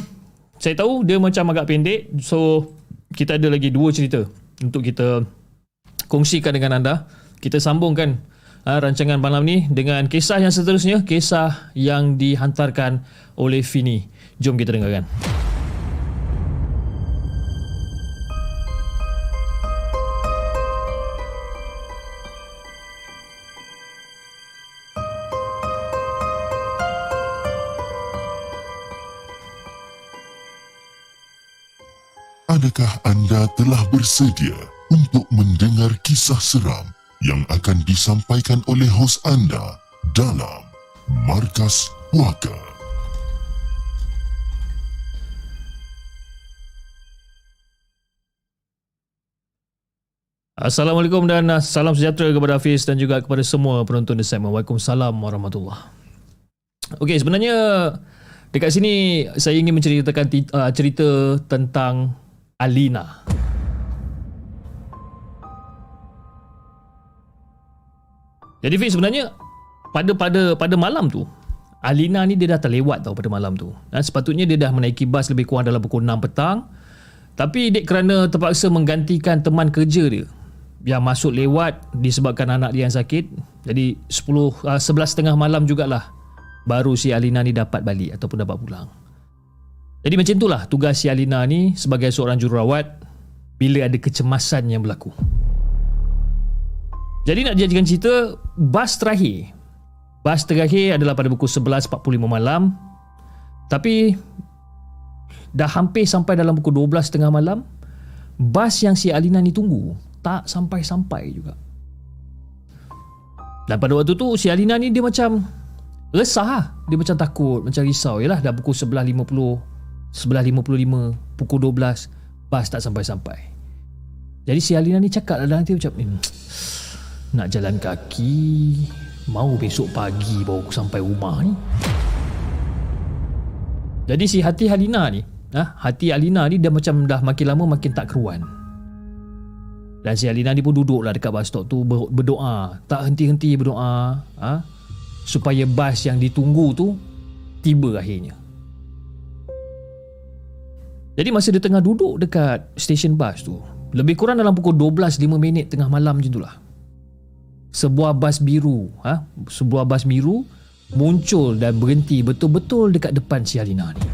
saya tahu dia macam agak pendek so kita ada lagi dua cerita untuk kita kongsikan dengan anda. Kita sambungkan ha, rancangan malam ni dengan kisah yang seterusnya kisah yang dihantarkan oleh Fini. Jom kita dengarkan Adakah anda telah bersedia untuk mendengar kisah seram yang akan disampaikan oleh hos anda dalam Markas Puaka? Assalamualaikum dan salam sejahtera kepada Hafiz dan juga kepada semua penonton di segmen. Waalaikumsalam warahmatullahi Okey, sebenarnya dekat sini saya ingin menceritakan uh, cerita tentang Alina. Jadi Fiz sebenarnya pada pada pada malam tu Alina ni dia dah terlewat tau pada malam tu. Dan sepatutnya dia dah menaiki bas lebih kurang dalam pukul 6 petang. Tapi dek kerana terpaksa menggantikan teman kerja dia yang masuk lewat disebabkan anak dia yang sakit. Jadi 10 uh, 11 tengah malam jugalah baru si Alina ni dapat balik ataupun dapat pulang. Jadi macam itulah tugas si Alina ni sebagai seorang jururawat bila ada kecemasan yang berlaku. Jadi nak jadikan cerita bas terakhir. Bas terakhir adalah pada pukul 11.45 malam. Tapi dah hampir sampai dalam pukul 12 tengah malam, bas yang si Alina ni tunggu tak sampai-sampai juga. Dan pada waktu tu si Alina ni dia macam resah lah. Dia macam takut, macam risau. Yalah dah pukul 11.50, 11.55, pukul 12, bas tak sampai-sampai. Jadi si Alina ni cakap dalam hati macam, hmm, nak jalan kaki, mau besok pagi baru aku sampai rumah ni. Jadi si hati Alina ni, ha, hati Alina ni dia macam dah makin lama makin tak keruan. Dan si Alina ni pun duduklah dekat bus stop tu ber- berdoa, tak henti-henti berdoa, ha, supaya bas yang ditunggu tu tiba akhirnya. Jadi masa dia tengah duduk dekat stesen bas tu, lebih kurang dalam pukul 12.05 minit tengah malam macam itulah. Sebuah bas biru, ha, sebuah bas biru muncul dan berhenti betul-betul dekat depan si Alina ni.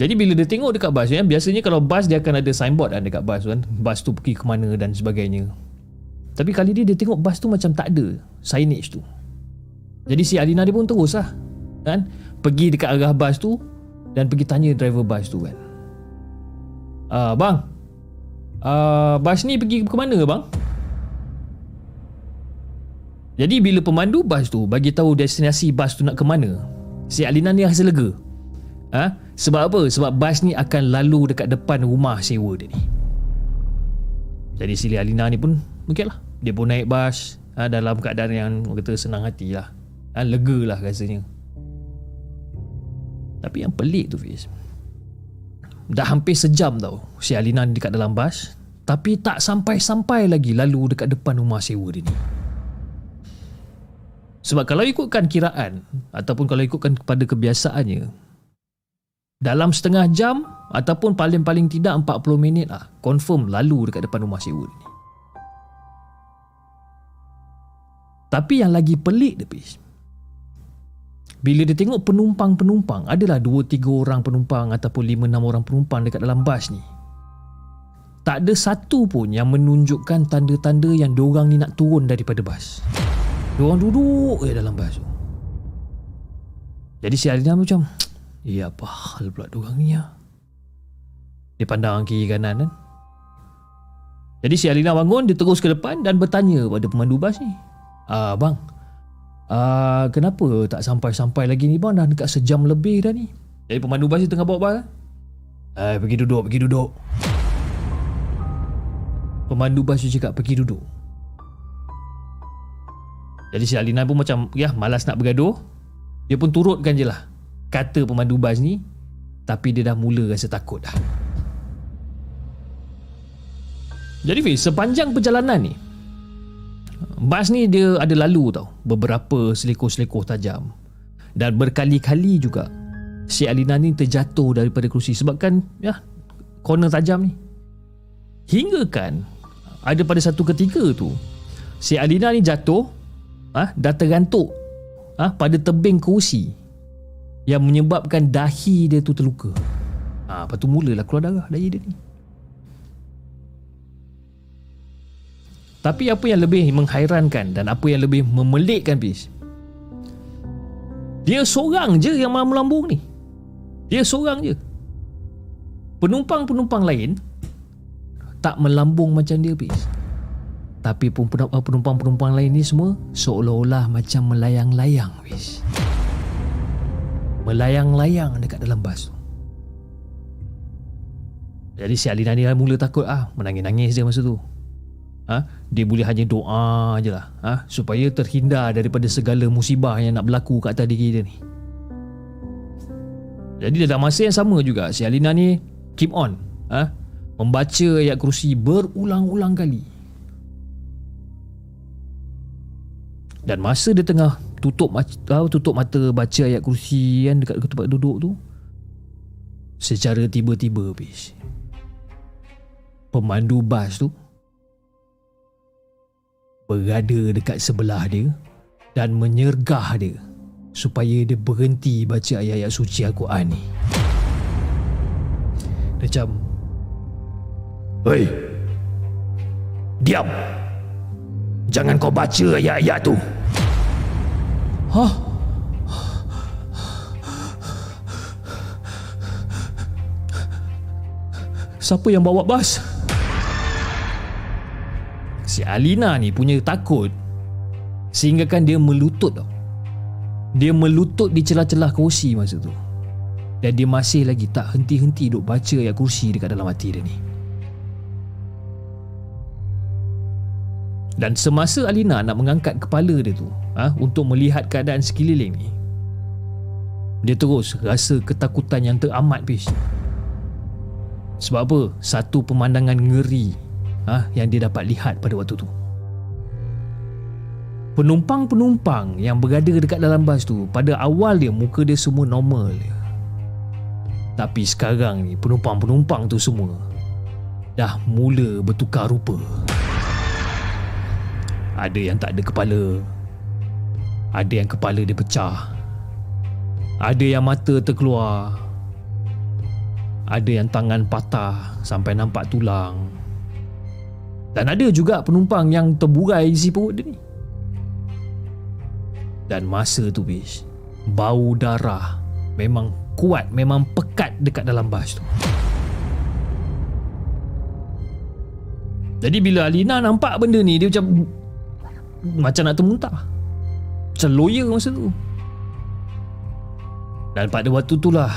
Jadi bila dia tengok dekat bas ya, biasanya kalau bas dia akan ada signboard kan dekat bas kan, bas tu pergi ke mana dan sebagainya. Tapi kali ni dia tengok bas tu macam tak ada signage tu. Jadi si Alina dia pun terus lah kan, pergi dekat arah bas tu dan pergi tanya driver bas tu kan. Ah bang. Ah bas ni pergi ke mana bang? Jadi bila pemandu bas tu bagi tahu destinasi bas tu nak ke mana, si Alina ni rasa lega. Ha? Sebab apa? Sebab bas ni akan lalu dekat depan rumah sewa dia ni. Jadi si Alina ni pun okey lah. Dia pun naik bas ha, dalam keadaan yang kata senang hati lah. Ha, lega lah rasanya. Tapi yang pelik tu Fiz. Dah hampir sejam tau si Alina ni dekat dalam bas. Tapi tak sampai-sampai lagi lalu dekat depan rumah sewa dia ni. Sebab kalau ikutkan kiraan ataupun kalau ikutkan kepada kebiasaannya dalam setengah jam ataupun paling-paling tidak 40 minit lah confirm lalu dekat depan rumah sewa ni. Tapi yang lagi pelik dia Pis. Bila dia tengok penumpang-penumpang adalah 2-3 orang penumpang ataupun 5-6 orang penumpang dekat dalam bas ni. Tak ada satu pun yang menunjukkan tanda-tanda yang diorang ni nak turun daripada bas. Diorang duduk je dalam bas tu. Jadi si Alina macam, Ya apa hal pula diorang ni ya? Dia pandang kiri kanan kan. Jadi si Alina bangun, dia terus ke depan dan bertanya pada pemandu bas ni. Ah bang, ah kenapa tak sampai-sampai lagi ni bang? Dah dekat sejam lebih dah ni. Jadi pemandu bas ni tengah bawa bas. Eh, pergi duduk, pergi duduk. Pemandu bas tu cakap pergi duduk. Jadi si Alina pun macam ya malas nak bergaduh. Dia pun turutkan je lah kata pemandu bas ni tapi dia dah mula rasa takut dah. Jadi Fiz, sepanjang perjalanan ni bas ni dia ada lalu tau beberapa selekoh-selekoh tajam dan berkali-kali juga si Alina ni terjatuh daripada kerusi sebabkan ya corner tajam ni. Hingga kan ada pada satu ketika tu si Alina ni jatuh ah ha, dah tergantuk ah ha, pada tebing kerusi yang menyebabkan dahi dia tu terluka. Ah ha, tu mulalah keluar darah dahi dia ni. Tapi apa yang lebih menghairankan dan apa yang lebih memelikkan bis? Dia seorang je yang malam lambung ni. Dia seorang je. Penumpang-penumpang lain tak melambung macam dia bis. Tapi pun penumpang-penumpang lain ni semua seolah-olah macam melayang-layang bis. Melayang-layang dekat dalam bas tu. Jadi si Alina ni mula takut ah, menangis-nangis dia masa tu. Ha? Dia boleh hanya doa je lah ha? Supaya terhindar daripada segala musibah yang nak berlaku kat atas diri dia ni Jadi dalam masa yang sama juga Si Alina ni keep on ha? membaca ayat kursi berulang-ulang kali. Dan masa dia tengah tutup mata, tutup mata baca ayat kursi kan dekat tempat duduk tu secara tiba-tiba bis pemandu bas tu berada dekat sebelah dia dan menyergah dia supaya dia berhenti baca ayat-ayat suci Al-Quran ni. Dia macam Hei Diam Jangan kau baca ayat-ayat tu Hah? Siapa yang bawa bas? Si Alina ni punya takut Sehingga kan dia melutut tau Dia melutut di celah-celah kerusi masa tu dan dia masih lagi tak henti-henti duk baca ayat kursi dekat dalam hati dia ni. Dan semasa Alina nak mengangkat kepala dia tu ha, untuk melihat keadaan sekeliling ni, dia terus rasa ketakutan yang teramat pis. Sebab apa? Satu pemandangan ngeri ha, yang dia dapat lihat pada waktu tu. Penumpang-penumpang yang berada dekat dalam bas tu, pada awal dia muka dia semua normal. Tapi sekarang ni penumpang-penumpang tu semua dah mula bertukar rupa. Ada yang tak ada kepala. Ada yang kepala dia pecah. Ada yang mata terkeluar. Ada yang tangan patah sampai nampak tulang. Dan ada juga penumpang yang terburai isi perut dia ni. Dan masa tu bis, bau darah memang kuat memang pekat dekat dalam bas tu jadi bila Alina nampak benda ni dia macam macam nak termuntah macam lawyer masa tu dan pada waktu tu lah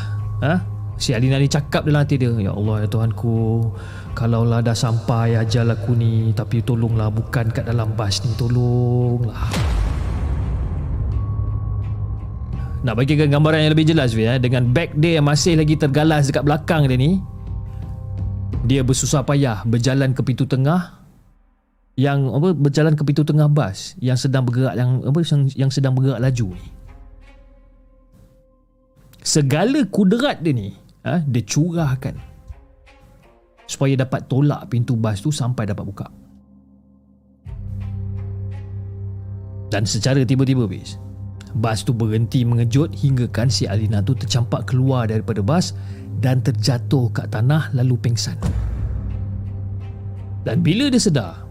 ha? si Alina ni cakap dalam hati dia Ya Allah ya Tuhanku Kalaulah dah sampai ajal aku ni Tapi tolonglah bukan kat dalam bas ni Tolonglah Nak bagikan gambaran yang lebih jelas ya, Dengan bag dia yang masih lagi tergalas dekat belakang dia ni Dia bersusah payah berjalan ke pintu tengah yang apa berjalan ke pintu tengah bas yang sedang bergerak yang apa yang, yang sedang bergerak laju ni. Segala kudrat dia ni, ha, dia curahkan supaya dapat tolak pintu bas tu sampai dapat buka. Dan secara tiba-tiba bis, bas tu berhenti mengejut hingga kan si Alina tu tercampak keluar daripada bas dan terjatuh kat tanah lalu pingsan. Dan bila dia sedar,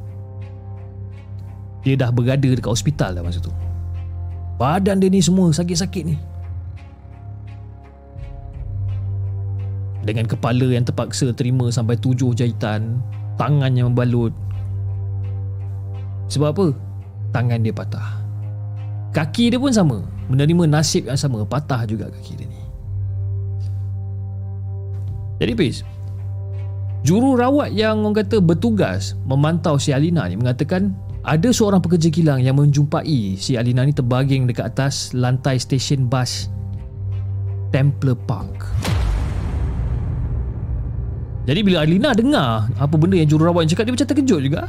dia dah berada dekat hospital dah masa tu. Badan dia ni semua sakit-sakit ni. Dengan kepala yang terpaksa terima sampai tujuh jahitan, tangan yang membalut. Sebab apa? Tangan dia patah. Kaki dia pun sama, menerima nasib yang sama, patah juga kaki dia ni. Jadi Pis, juru rawat yang orang kata bertugas memantau si Alina ni mengatakan ada seorang pekerja kilang yang menjumpai si Alina ni terbaging dekat atas lantai stesen bas Templar Park. Jadi bila Alina dengar apa benda yang jururawat cakap dia macam terkejut juga.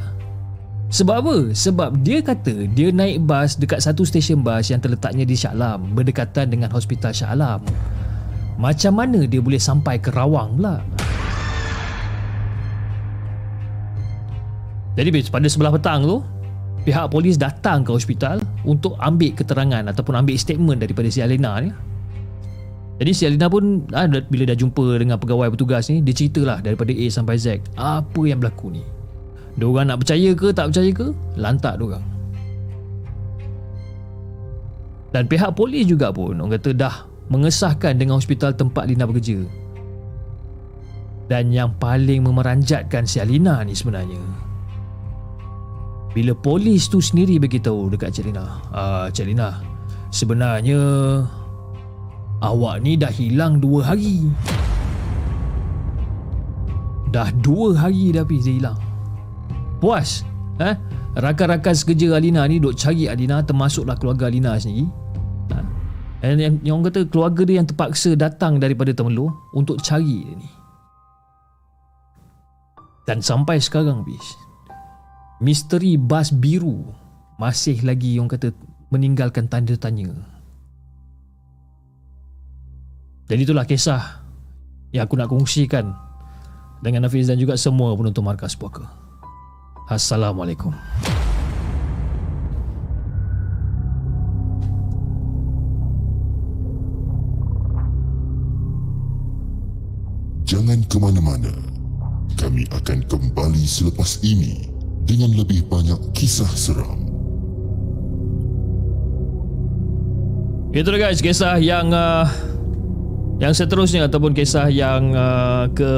Sebab apa? Sebab dia kata dia naik bas dekat satu stesen bas yang terletaknya di Shah Alam berdekatan dengan Hospital Shah Alam. Macam mana dia boleh sampai ke Rawang pula? Jadi pada sebelah petang tu pihak polis datang ke hospital untuk ambil keterangan ataupun ambil statement daripada si Alina ni. Jadi si Alina pun ah, bila dah jumpa dengan pegawai bertugas ni, dia ceritalah daripada A sampai Z apa yang berlaku ni. Diorang nak percaya ke tak percaya ke, lantak diorang. Dan pihak polis juga pun orang kata dah mengesahkan dengan hospital tempat Lina bekerja. Dan yang paling memeranjatkan si Alina ni sebenarnya bila polis tu sendiri beritahu dekat Cik Lina uh, Cik Lina Sebenarnya Awak ni dah hilang dua hari Dah dua hari dah habis dia hilang Puas eh? Rakan-rakan sekerja Alina ni duk cari Alina Termasuklah keluarga Alina sendiri ha? yang, yang, yang kata keluarga dia yang terpaksa datang daripada Temelur Untuk cari dia ni Dan sampai sekarang bis misteri bas biru masih lagi orang kata meninggalkan tanda tanya. Dan itulah kisah yang aku nak kongsikan dengan Hafiz dan juga semua penonton Markas Puaka. Assalamualaikum. Jangan ke mana-mana. Kami akan kembali selepas ini dengan lebih banyak kisah seram. Itu guys, kisah yang uh, yang seterusnya ataupun kisah yang uh, ke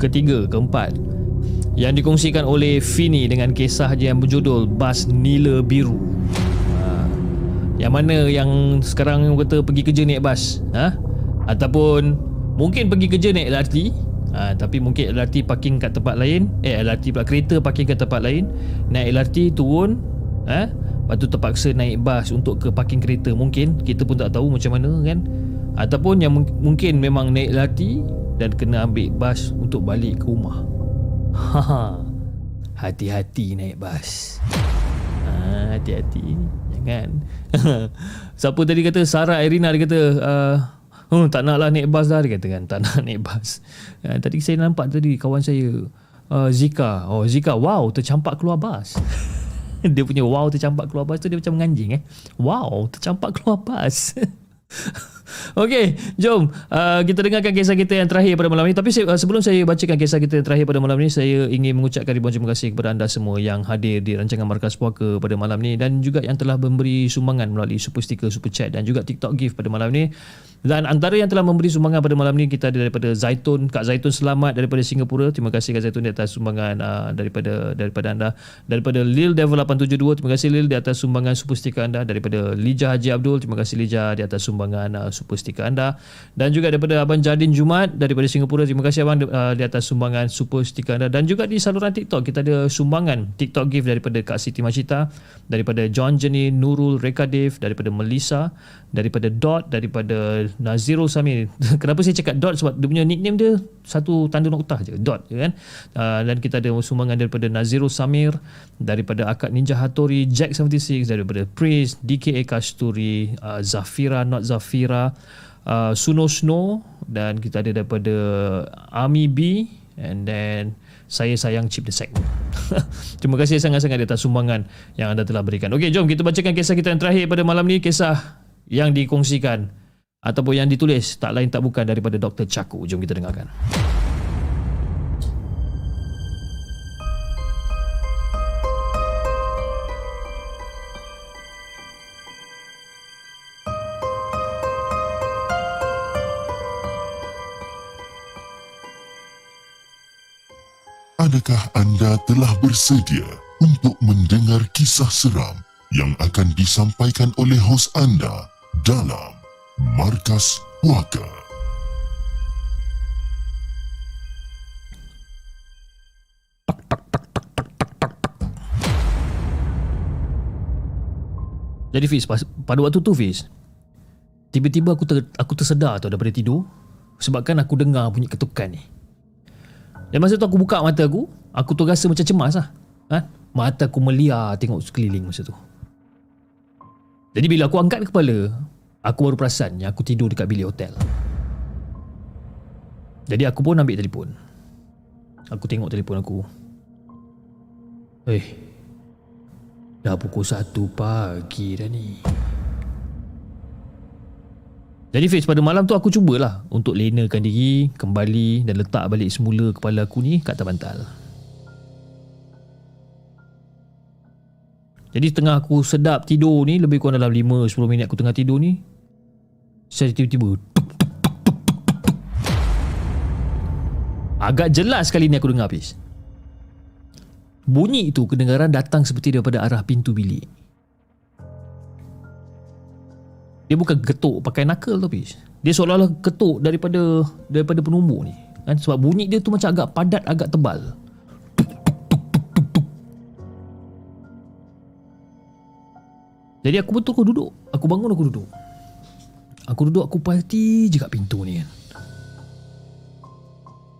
ketiga, keempat yang dikongsikan oleh Fini dengan kisah yang berjudul Bas Nila Biru. Uh, yang mana yang sekarang kata pergi kerja naik bas, ha? Ataupun mungkin pergi kerja naik LRT, Ha, tapi mungkin LRT parking kat tempat lain Eh LRT pula kereta parking kat tempat lain Naik LRT turun ha? Lepas tu terpaksa naik bas untuk ke parking kereta Mungkin kita pun tak tahu macam mana kan Ataupun yang mungkin memang naik LRT Dan kena ambil bas untuk balik ke rumah Hati-hati naik bas ha, Hati-hati Jangan (laughs) Siapa tadi kata Sarah Irina dia kata uh, Oh, tak nak lah naik bas dah dia kata kan. (laughs) Tak nak naik bas. Uh, tadi saya nampak tadi kawan saya uh, Zika. Oh Zika wow tercampak keluar bas. (laughs) dia punya wow tercampak keluar bas tu dia macam menganjing eh. Wow tercampak keluar bas. (laughs) Okey, jom uh, kita dengarkan kisah kita yang terakhir pada malam ini. Tapi uh, sebelum saya bacakan kisah kita yang terakhir pada malam ini, saya ingin mengucapkan ribuan terima kasih kepada anda semua yang hadir di rancangan Markas Puaka pada malam ini dan juga yang telah memberi sumbangan melalui super sticker, super chat dan juga TikTok gift pada malam ini. Dan antara yang telah memberi sumbangan pada malam ini kita ada daripada Zaitun, Kak Zaitun selamat daripada Singapura. Terima kasih Kak Zaitun di atas sumbangan uh, daripada daripada anda. Daripada Lil Devil 872, terima kasih Lil di atas sumbangan super sticker anda. Daripada Lija Haji Abdul, terima kasih Lija di atas sumbangan sumbangan uh, super sticker anda. Dan juga daripada Abang Jardin Jumat daripada Singapura terima kasih Abang uh, di atas sumbangan super sticker anda. Dan juga di saluran TikTok kita ada sumbangan TikTok gift daripada Kak Siti Machita daripada John Jenny Nurul Rekadev daripada Melissa daripada Dot daripada Nazirul Samir. (laughs) Kenapa saya cakap Dot? Sebab dia punya nickname dia satu tanda noktah je Dot je kan? Uh, dan kita ada sumbangan daripada Nazirul Samir daripada Akad Ninja Hattori Jack 76 daripada Priest DKA Kasturi uh, Zafira Not Zafira uh, Suno Snow dan kita ada daripada Army B and then saya sayang chip the segment. (laughs) Terima kasih sangat-sangat atas sumbangan yang anda telah berikan. Okey, jom kita bacakan kisah kita yang terakhir pada malam ni. Kisah yang dikongsikan ataupun yang ditulis tak lain tak bukan daripada Dr. Chaku. Jom kita dengarkan. Adakah anda telah bersedia untuk mendengar kisah seram yang akan disampaikan oleh hos anda dalam Markas Puaka? Jadi Fiz, pada waktu tu Fiz, tiba-tiba aku ter, aku tersedar tau daripada tidur sebabkan aku dengar bunyi ketukan ni. Dan masa tu aku buka mata aku, aku tu rasa macam cemas lah. Ha? Mata aku meliar tengok sekeliling masa tu. Jadi bila aku angkat kepala, aku baru perasan yang aku tidur dekat bilik hotel. Jadi aku pun ambil telefon. Aku tengok telefon aku. Eh, dah pukul 1 pagi dah ni. Jadi Fiz pada malam tu aku cubalah untuk lenakan diri kembali dan letak balik semula kepala aku ni kat atas bantal. Jadi tengah aku sedap tidur ni lebih kurang dalam 5-10 minit aku tengah tidur ni saya tiba-tiba. Agak jelas kali ni aku dengar Fiz. Bunyi itu kedengaran datang seperti daripada arah pintu bilik. Dia bukan ketuk pakai knuckle tapi dia seolah-olah ketuk daripada daripada penumbuk ni. Kan sebab bunyi dia tu macam agak padat, agak tebal. Jadi aku betul aku duduk. Aku bangun aku duduk. Aku duduk aku perhati je kat pintu ni kan.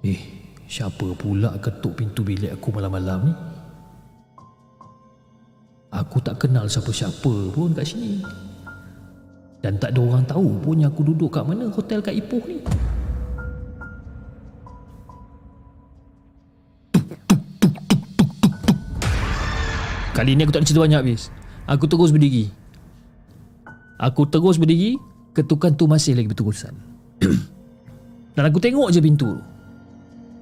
Eh, siapa pula ketuk pintu bilik aku malam-malam ni? Aku tak kenal siapa-siapa pun kat sini. Dan tak ada orang tahu pun aku duduk kat mana hotel kat Ipoh ni. Kali ni aku tak cerita banyak habis. Aku terus berdiri. Aku terus berdiri, ketukan tu masih lagi berterusan. (clears throat) Dan aku tengok je pintu tu.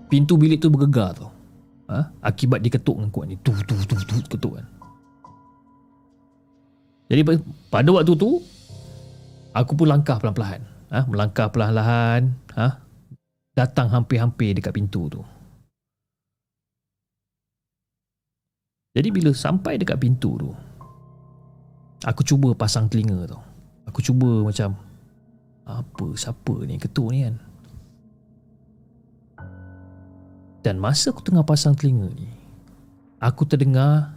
Pintu bilik tu bergegar tau. Ha? Akibat dia ketuk dengan kuat ni. Tu tu tu tu ketuk kan. Jadi pada waktu tu Aku pun langkah pelan-pelan. Ha? Melangkah perlahan-lahan. Ha? Datang hampir-hampir dekat pintu tu. Jadi bila sampai dekat pintu tu, aku cuba pasang telinga tu. Aku cuba macam, apa, siapa ni ketuk ni kan? Dan masa aku tengah pasang telinga ni, aku terdengar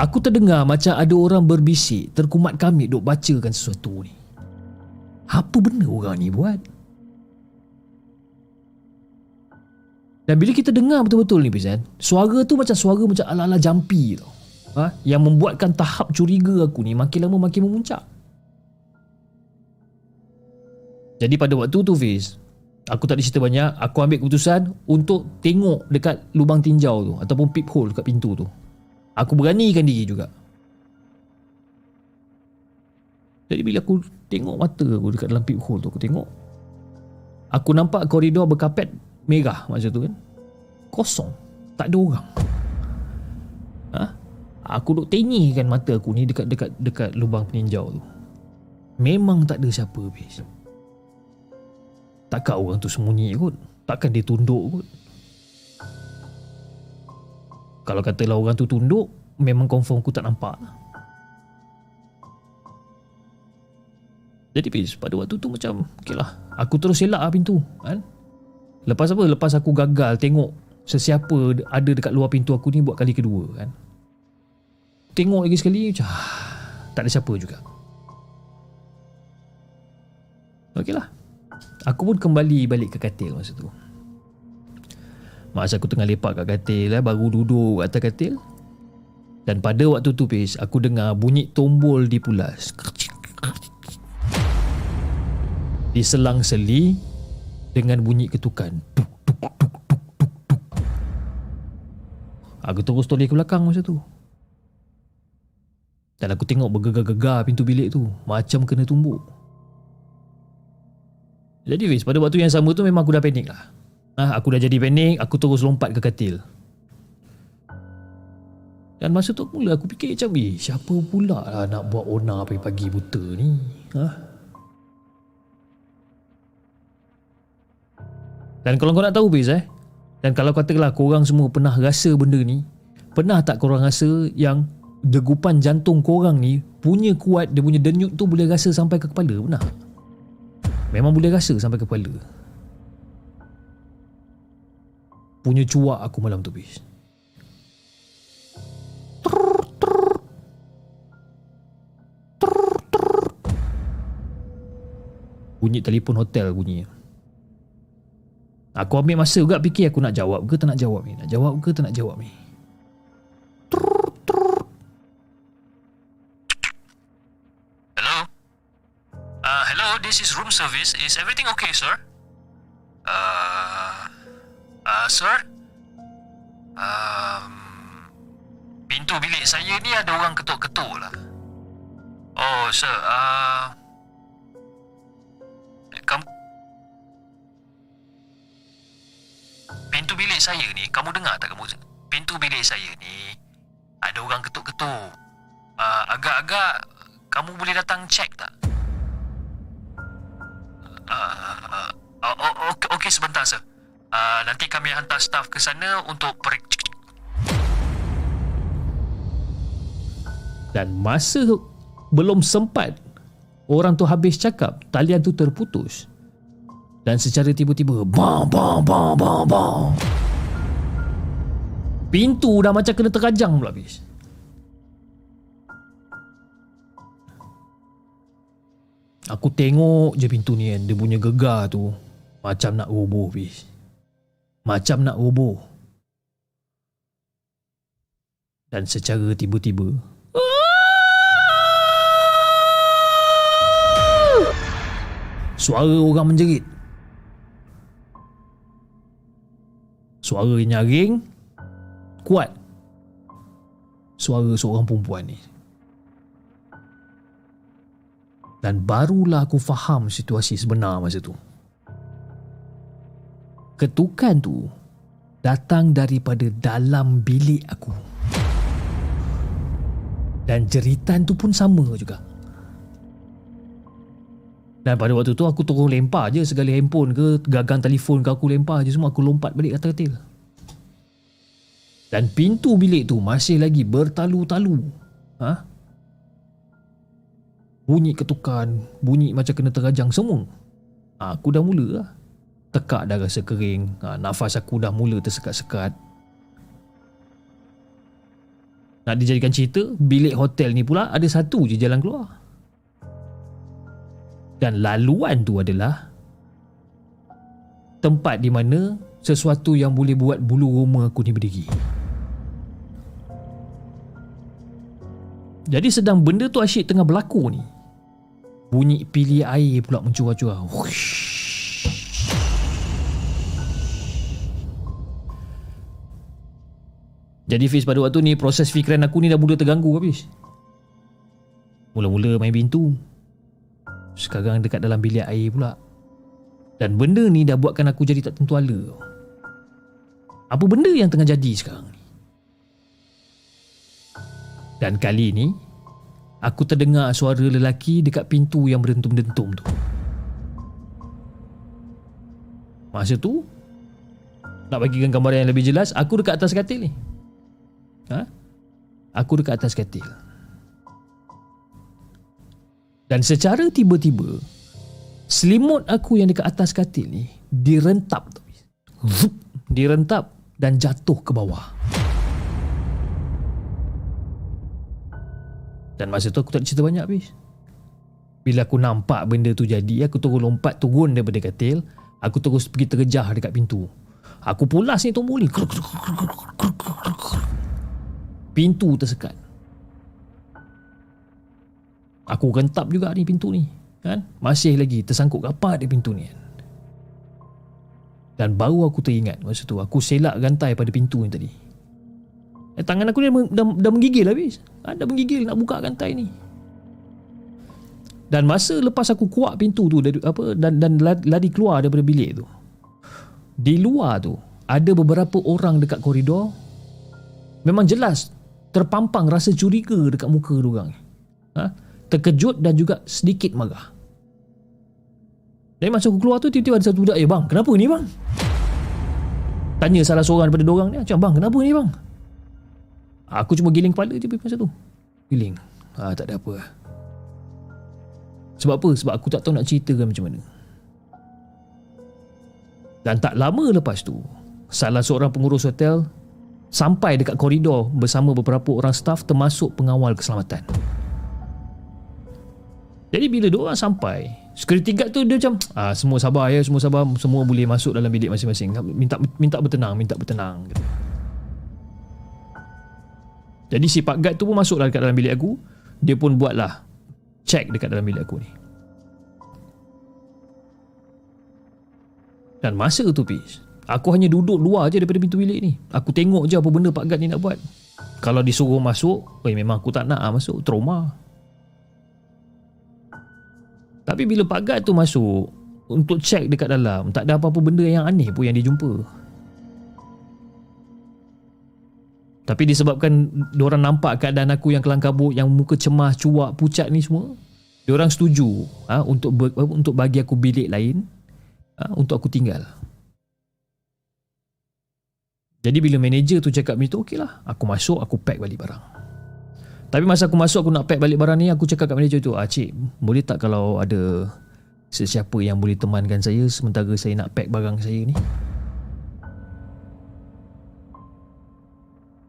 Aku terdengar macam ada orang berbisik terkumat kami duk bacakan sesuatu ni. Apa benda orang ni buat? Dan bila kita dengar betul-betul ni Pizan, suara tu macam suara macam ala-ala jampi tau. Ha? Yang membuatkan tahap curiga aku ni makin lama makin memuncak. Jadi pada waktu tu Fiz, aku tak ada cerita banyak, aku ambil keputusan untuk tengok dekat lubang tinjau tu ataupun peephole dekat pintu tu. Aku beranikan diri juga. Jadi bila aku tengok mata aku dekat dalam peephole tu, aku tengok. Aku nampak koridor berkapet merah masa tu kan. Kosong. Tak ada orang. Ha? Aku duk tengikan mata aku ni dekat dekat dekat lubang peninjau tu. Memang tak ada siapa habis. Takkan orang tu sembunyi kot. Takkan dia tunduk kot. Kalau katalah orang tu tunduk, memang confirm aku tak nampak. Jadi Fiz, pada waktu tu macam, okay lah. Aku terus elak lah pintu. Kan? Lepas apa? Lepas aku gagal tengok sesiapa ada dekat luar pintu aku ni buat kali kedua kan. Tengok lagi sekali macam ah, tak ada siapa juga. Okey lah. Aku pun kembali balik ke katil masa tu. Masa aku tengah lepak kat katil eh, baru duduk atas katil. Dan pada waktu tu Pis, aku dengar bunyi tombol dipulas. Diselang-seli dengan bunyi ketukan. Tuk, tuk, tuk, tuk, tuk, tuk. Aku terus toleh ke belakang masa tu. Dan aku tengok bergegar-gegar pintu bilik tu. Macam kena tumbuk. Jadi Fiz, pada waktu yang sama tu memang aku dah panik lah. Ha, aku dah jadi panik, aku terus lompat ke katil. Dan masa tu mula aku fikir macam, eh, siapa pula lah nak buat ona pagi-pagi buta ni? Ha? Dan kalau kau nak tahu Fiz eh, dan kalau katakanlah korang semua pernah rasa benda ni, pernah tak korang rasa yang degupan jantung korang ni punya kuat, dia punya denyut tu boleh rasa sampai ke kepala? Pernah? Memang boleh rasa sampai ke kepala. Punya cuak aku malam tu bis. Bunyi telefon hotel bunyi. Aku ambil masa juga fikir aku nak jawab ke tak nak jawab ni. Nak jawab ke tak nak jawab ni. Hello? Uh, hello, this is room service. Is everything okay, sir? Uh, uh, sir? Um, pintu bilik saya ni ada orang ketuk-ketuk lah. Oh, sir. Uh, kamu... Pintu bilik saya ni, kamu dengar tak kamu? Pintu bilik saya ni, ada orang ketuk-ketuk. Uh, agak-agak kamu boleh datang check tak? Uh, uh, oh, okay, okay, sebentar, sir. Uh, nanti kami hantar staff ke sana untuk perik... Dan masa belum sempat orang tu habis cakap, talian tu terputus. Dan secara tiba-tiba, bam, bam, bam, bam, bam. Pintu dah macam kena terajang pula habis. Aku tengok je pintu ni kan, dia punya gegar tu. Macam nak roboh habis. Macam nak roboh. Dan secara tiba-tiba, Suara orang menjerit. Suara nyaring kuat. Suara seorang perempuan ni. Dan barulah aku faham situasi sebenar masa tu. Ketukan tu datang daripada dalam bilik aku. Dan jeritan tu pun sama juga. Dan pada waktu tu aku terus lempar je segala handphone ke gagang telefon ke aku lempar je semua aku lompat balik atas katil. Dan pintu bilik tu masih lagi bertalu-talu. Ha? Bunyi ketukan, bunyi macam kena terajang semua. Ha, aku dah mula lah. Tekak dah rasa kering. Ha, nafas aku dah mula tersekat-sekat. Nak dijadikan cerita, bilik hotel ni pula ada satu je jalan keluar. Dan laluan tu adalah tempat di mana sesuatu yang boleh buat bulu roma aku ni berdiri. Jadi sedang benda tu asyik tengah berlaku ni. Bunyi pilih air pula mencurah-curah. Jadi Fiz pada waktu ni proses fikiran aku ni dah mula terganggu habis. Mula-mula main pintu. Sekarang dekat dalam bilik air pula. Dan benda ni dah buatkan aku jadi tak tentu ala. Apa benda yang tengah jadi sekarang ni? Dan kali ni Aku terdengar suara lelaki dekat pintu yang berdentum-dentum tu Masa tu Nak bagikan gambaran yang lebih jelas Aku dekat atas katil ni ha? Aku dekat atas katil. Dan secara tiba-tiba Selimut aku yang dekat atas katil ni Direntap. Zup, Direntap Dan jatuh ke bawah. Dan masa tu aku tak cerita banyak habis Bila aku nampak benda tu jadi Aku terus lompat turun daripada katil. Aku terus pergi terjah dekat pintu. Aku pulas ni tombol ni Pintu tersekat. Aku rentap juga ni pintu ni kan? Masih lagi tersangkut rapat di pintu ni kan? Dan baru aku teringat masa tu Aku selak rantai pada pintu ni tadi. Eh, Tangan aku ni dah, dah, dah menggigil habis. Ha, Dah menggigil nak buka rantai ni. Dan masa lepas aku kuat pintu tu dari, apa, Dan dan lari keluar daripada bilik tu di luar tu ada beberapa orang dekat koridor. Memang jelas terpampang rasa curiga dekat muka orang. Ha? Terkejut dan juga sedikit marah. Dan masa aku keluar tu tiba-tiba ada satu budak, "Eh bang, kenapa ni bang?" Tanya salah seorang daripada orang ni, "Macam bang, kenapa ni bang?" Aku cuma giling kepala je masa tu. Giling. Ah tak ada apa. Sebab apa? Sebab aku tak tahu nak ceritakan macam mana. Dan tak lama lepas tu, salah seorang pengurus hotel sampai dekat koridor bersama beberapa orang staf termasuk pengawal keselamatan. Jadi bila dia orang sampai, security guard tu dia macam, ah semua sabar ya, semua sabar, semua boleh masuk dalam bilik masing-masing. Minta minta bertenang, minta bertenang gitu. Jadi si pak guard tu pun masuk dekat dalam bilik aku. Dia pun buatlah check dekat dalam bilik aku ni. Dan masa tu Pis Aku hanya duduk luar je daripada pintu bilik ni. Aku tengok je apa benda Pak Gad ni nak buat. Kalau disuruh masuk Eh memang aku tak nak lah masuk Trauma. Tapi bila Pak Gad tu masuk Untuk check dekat dalam Tak ada apa-apa benda yang aneh pun yang dia jumpa Tapi disebabkan Diorang nampak keadaan aku yang kelang kabut Yang muka cemas, cuak, pucat ni semua Diorang setuju ha, untuk, untuk bagi aku bilik lain ha, untuk aku tinggal. Jadi bila manager tu cakap macam tu, lah, Aku masuk, aku pack balik barang. Tapi masa aku masuk, aku nak pack balik barang ni, aku cakap kat manager tu, ah cik, boleh tak kalau ada sesiapa yang boleh temankan saya sementara saya nak pack barang saya ni?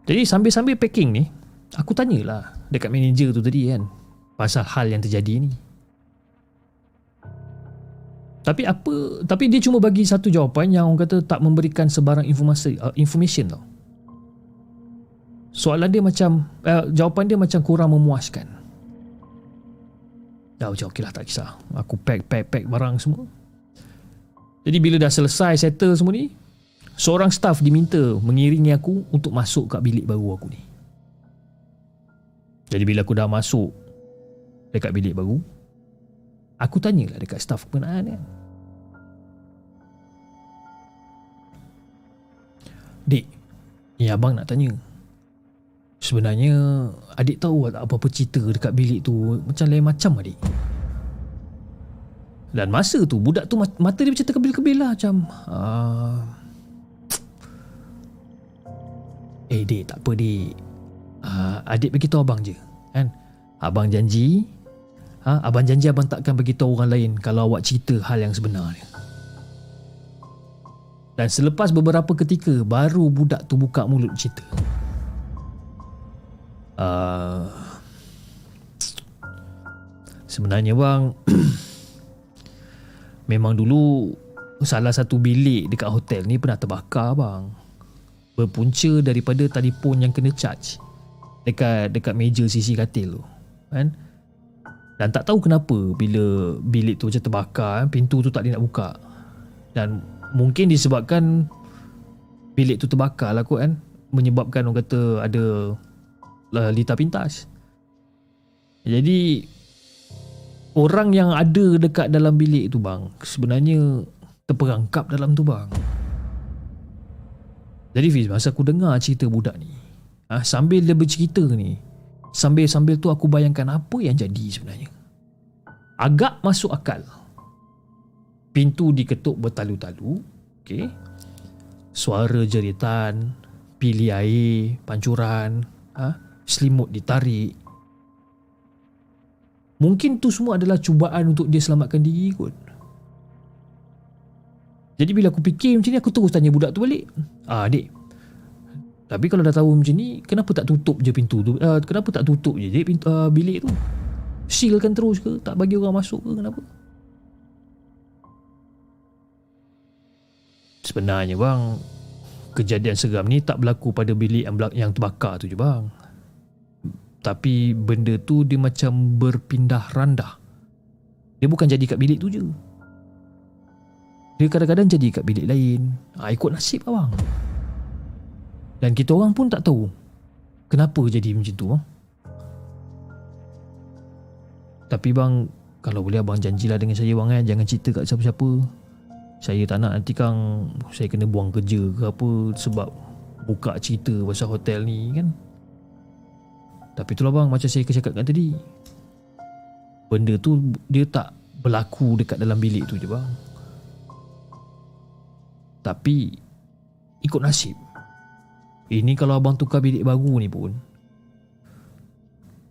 Jadi sambil-sambil packing ni, aku tanyalah dekat manager tu tadi kan, pasal hal yang terjadi ni. Tapi apa tapi dia cuma bagi satu jawapan yang orang kata tak memberikan sebarang informasi uh, information tau. Soalan dia macam uh, jawapan dia macam kurang memuaskan. Dah macam okeylah tak kisah. Aku pack pack pack barang semua. Jadi bila dah selesai settle semua ni, seorang staff diminta mengiringi aku untuk masuk kat bilik baru aku ni. Jadi bila aku dah masuk dekat bilik baru, Aku tanyalah dekat staf pengenaan kan. Dik, ni abang nak tanya. Sebenarnya adik tahu apa-apa cerita dekat bilik tu macam lain macam adik. Dan masa tu budak tu mata dia macam terkebil-kebil lah macam uh, Eh dik tak apa dik uh, Adik beritahu abang je kan Abang janji Ha, abang janji abang takkan beritahu orang lain kalau awak cerita hal yang sebenarnya. Dan selepas beberapa ketika baru budak tu buka mulut cerita. Uh, sebenarnya bang (clears throat) memang dulu salah satu bilik dekat hotel ni pernah terbakar bang. Berpunca daripada telefon yang kena charge dekat dekat meja sisi katil tu. Kan? Dan tak tahu kenapa bila bilik tu macam terbakar, pintu tu tak boleh nak buka. Dan mungkin disebabkan bilik tu terbakar lah kot kan. Menyebabkan orang kata ada uh, lita pintas. Jadi orang yang ada dekat dalam bilik tu bang sebenarnya terperangkap dalam tu bang. Jadi Fiz masa aku dengar cerita budak ni ah, sambil dia bercerita ni Sambil-sambil tu aku bayangkan apa yang jadi sebenarnya. Agak masuk akal. Pintu diketuk bertalu-talu. Okay. suara jeritan, pilih air, pancuran, ha? selimut ditarik. Mungkin tu semua adalah cubaan untuk dia selamatkan diri kot. Jadi bila aku fikir macam ni aku terus tanya budak tu balik. Ah adik. Tapi kalau dah tahu macam ni kenapa tak tutup je pintu tu? Uh, kenapa tak tutup je dik pintu uh, bilik tu? Sealkan terus ke? Tak bagi orang masuk ke kenapa? Sebenarnya bang Kejadian seram ni tak berlaku pada bilik yang, yang terbakar tu je bang Tapi benda tu dia macam berpindah randah Dia bukan jadi kat bilik tu je Dia kadang-kadang jadi kat bilik lain ha, Ikut nasib lah bang Dan kita orang pun tak tahu Kenapa jadi macam tu bang Tapi bang Kalau boleh abang janjilah dengan saya bang eh. Jangan cerita kat siapa-siapa. Saya tak nak nanti kang saya kena buang kerja ke apa sebab buka cerita pasal hotel ni kan? Tapi itulah bang macam saya cakapkan tadi. Benda tu dia tak berlaku dekat dalam bilik tu je bang. Tapi ikut nasib ini kalau abang tukar bilik baru ni pun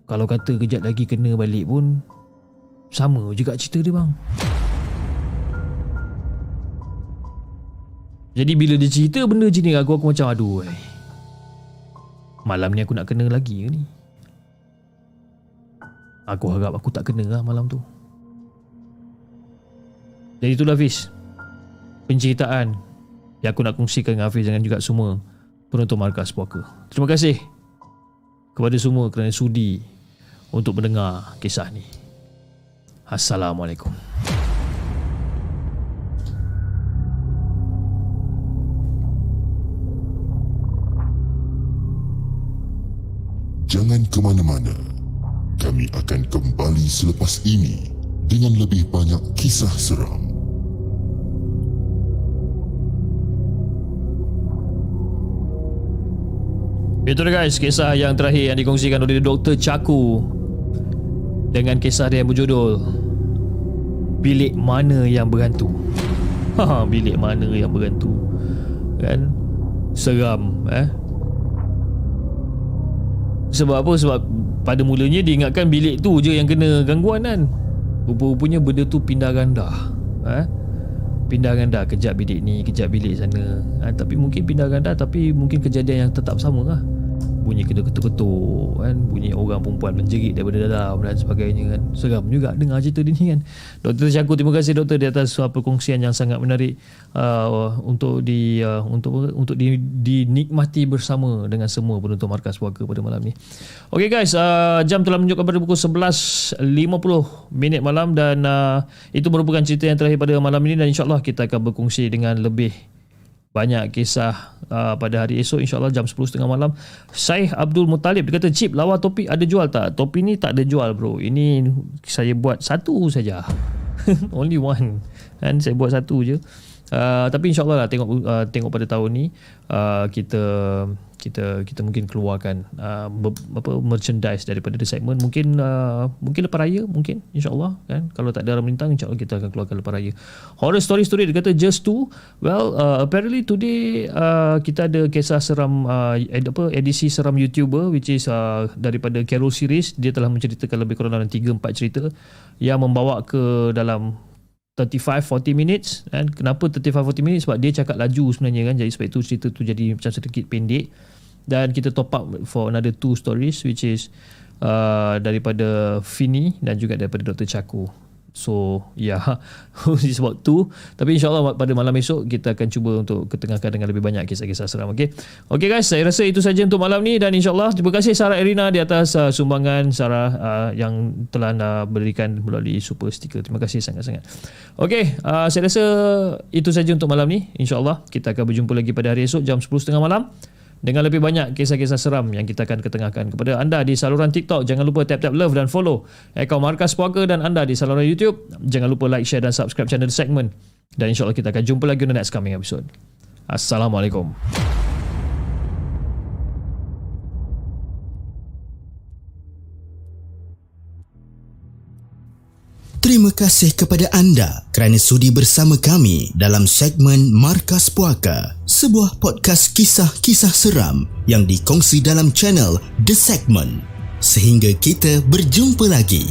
kalau kata kejap lagi kena balik pun sama juga cerita dia bang Jadi bila dia cerita benda macam ni aku, aku macam aduh eh. Malam ni aku nak kena lagi ke ni? Aku harap aku tak kena lah malam tu. Jadi itulah Hafiz. Penceritaan yang aku nak kongsikan dengan Hafiz dengan juga semua penonton Markas Puaka. Terima kasih kepada semua kerana sudi untuk mendengar kisah ni. Assalamualaikum. Jangan ke mana-mana. Kami akan kembali selepas ini dengan lebih banyak kisah seram. Itu dia guys, kisah yang terakhir yang dikongsikan oleh Dr. Chaku dengan kisah dia yang berjudul Bilik Mana Yang Berhantu. (laughs) Ha, bilik mana yang berhantu. Kan? Seram, eh? Sebab apa? Sebab pada mulanya dia ingatkan bilik tu je yang kena gangguan kan. Rupa-rupanya benda tu pindah ganda. Ha? Pindah ganda kejap bilik ni, kejap bilik sana. Ha? Tapi mungkin pindah ganda tapi mungkin kejadian yang tetap sama lah bunyi ketuk-ketuk kan? Bunyi orang perempuan menjerit daripada dalam dan sebagainya kan? Seram juga dengar cerita dia ni kan? Dr. Syakur terima kasih doktor di atas uh, perkongsian yang sangat menarik uh, untuk di uh, untuk untuk di, dinikmati bersama dengan semua penonton markas puaka pada malam ni. Ok guys uh, jam telah menunjukkan pada pukul 11.50 minit malam dan uh, itu merupakan cerita yang terakhir pada malam ini dan insyaAllah kita akan berkongsi dengan lebih banyak kisah uh, pada hari esok insyaAllah jam 10.30 malam. Syekh Abdul Muttalib dia kata Cip lawa topi ada jual tak? Topi ni tak ada jual bro. Ini saya buat satu saja. (laughs) Only one. Kan saya buat satu je uh, tapi insyaAllah lah tengok, uh, tengok pada tahun ni uh, kita kita kita mungkin keluarkan uh, apa merchandise daripada the segment. Mungkin uh, mungkin lepas raya mungkin insyaallah kan? Kalau tak ada orang bintang insyaallah kita akan keluarkan lepas raya. Horror story story dia kata just two. Well uh, apparently today uh, kita ada kisah seram uh, ed, apa edisi seram youtuber which is uh, daripada Carol series. Dia telah menceritakan lebih kurang dalam 3 4 cerita yang membawa ke dalam 35-40 minutes kan? Kenapa 35-40 minutes? Sebab dia cakap laju sebenarnya kan? Jadi sebab itu cerita tu jadi macam sedikit pendek. Dan kita top up for another two stories which is uh, daripada Fini dan juga daripada Dr. Chaku So ya (laughs) yeah, about two. Tapi insyaAllah pada malam esok Kita akan cuba untuk Ketengahkan dengan lebih banyak Kisah-kisah seram Okay Okay guys Saya rasa itu saja untuk malam ni Dan insyaAllah Terima kasih Sarah Erina Di atas uh, sumbangan Sarah uh, Yang telah anda berikan Melalui super sticker. Terima kasih sangat-sangat. Okay uh, Saya rasa Itu saja untuk malam ni. InsyaAllah Kita akan berjumpa lagi pada hari esok Jam 10.30 malam dengan lebih banyak kisah-kisah seram yang kita akan ketengahkan kepada anda di saluran TikTok. Jangan lupa tap-tap love dan follow akaun Markas Puaka dan anda di saluran YouTube. Jangan lupa like, share dan subscribe channel The Segment. Dan insyaAllah kita akan jumpa lagi di next coming episode. Assalamualaikum. Terima kasih kepada anda kerana sudi bersama kami dalam segmen Markas Puaka sebuah podcast kisah-kisah seram yang dikongsi dalam channel The Segment. Sehingga kita berjumpa lagi.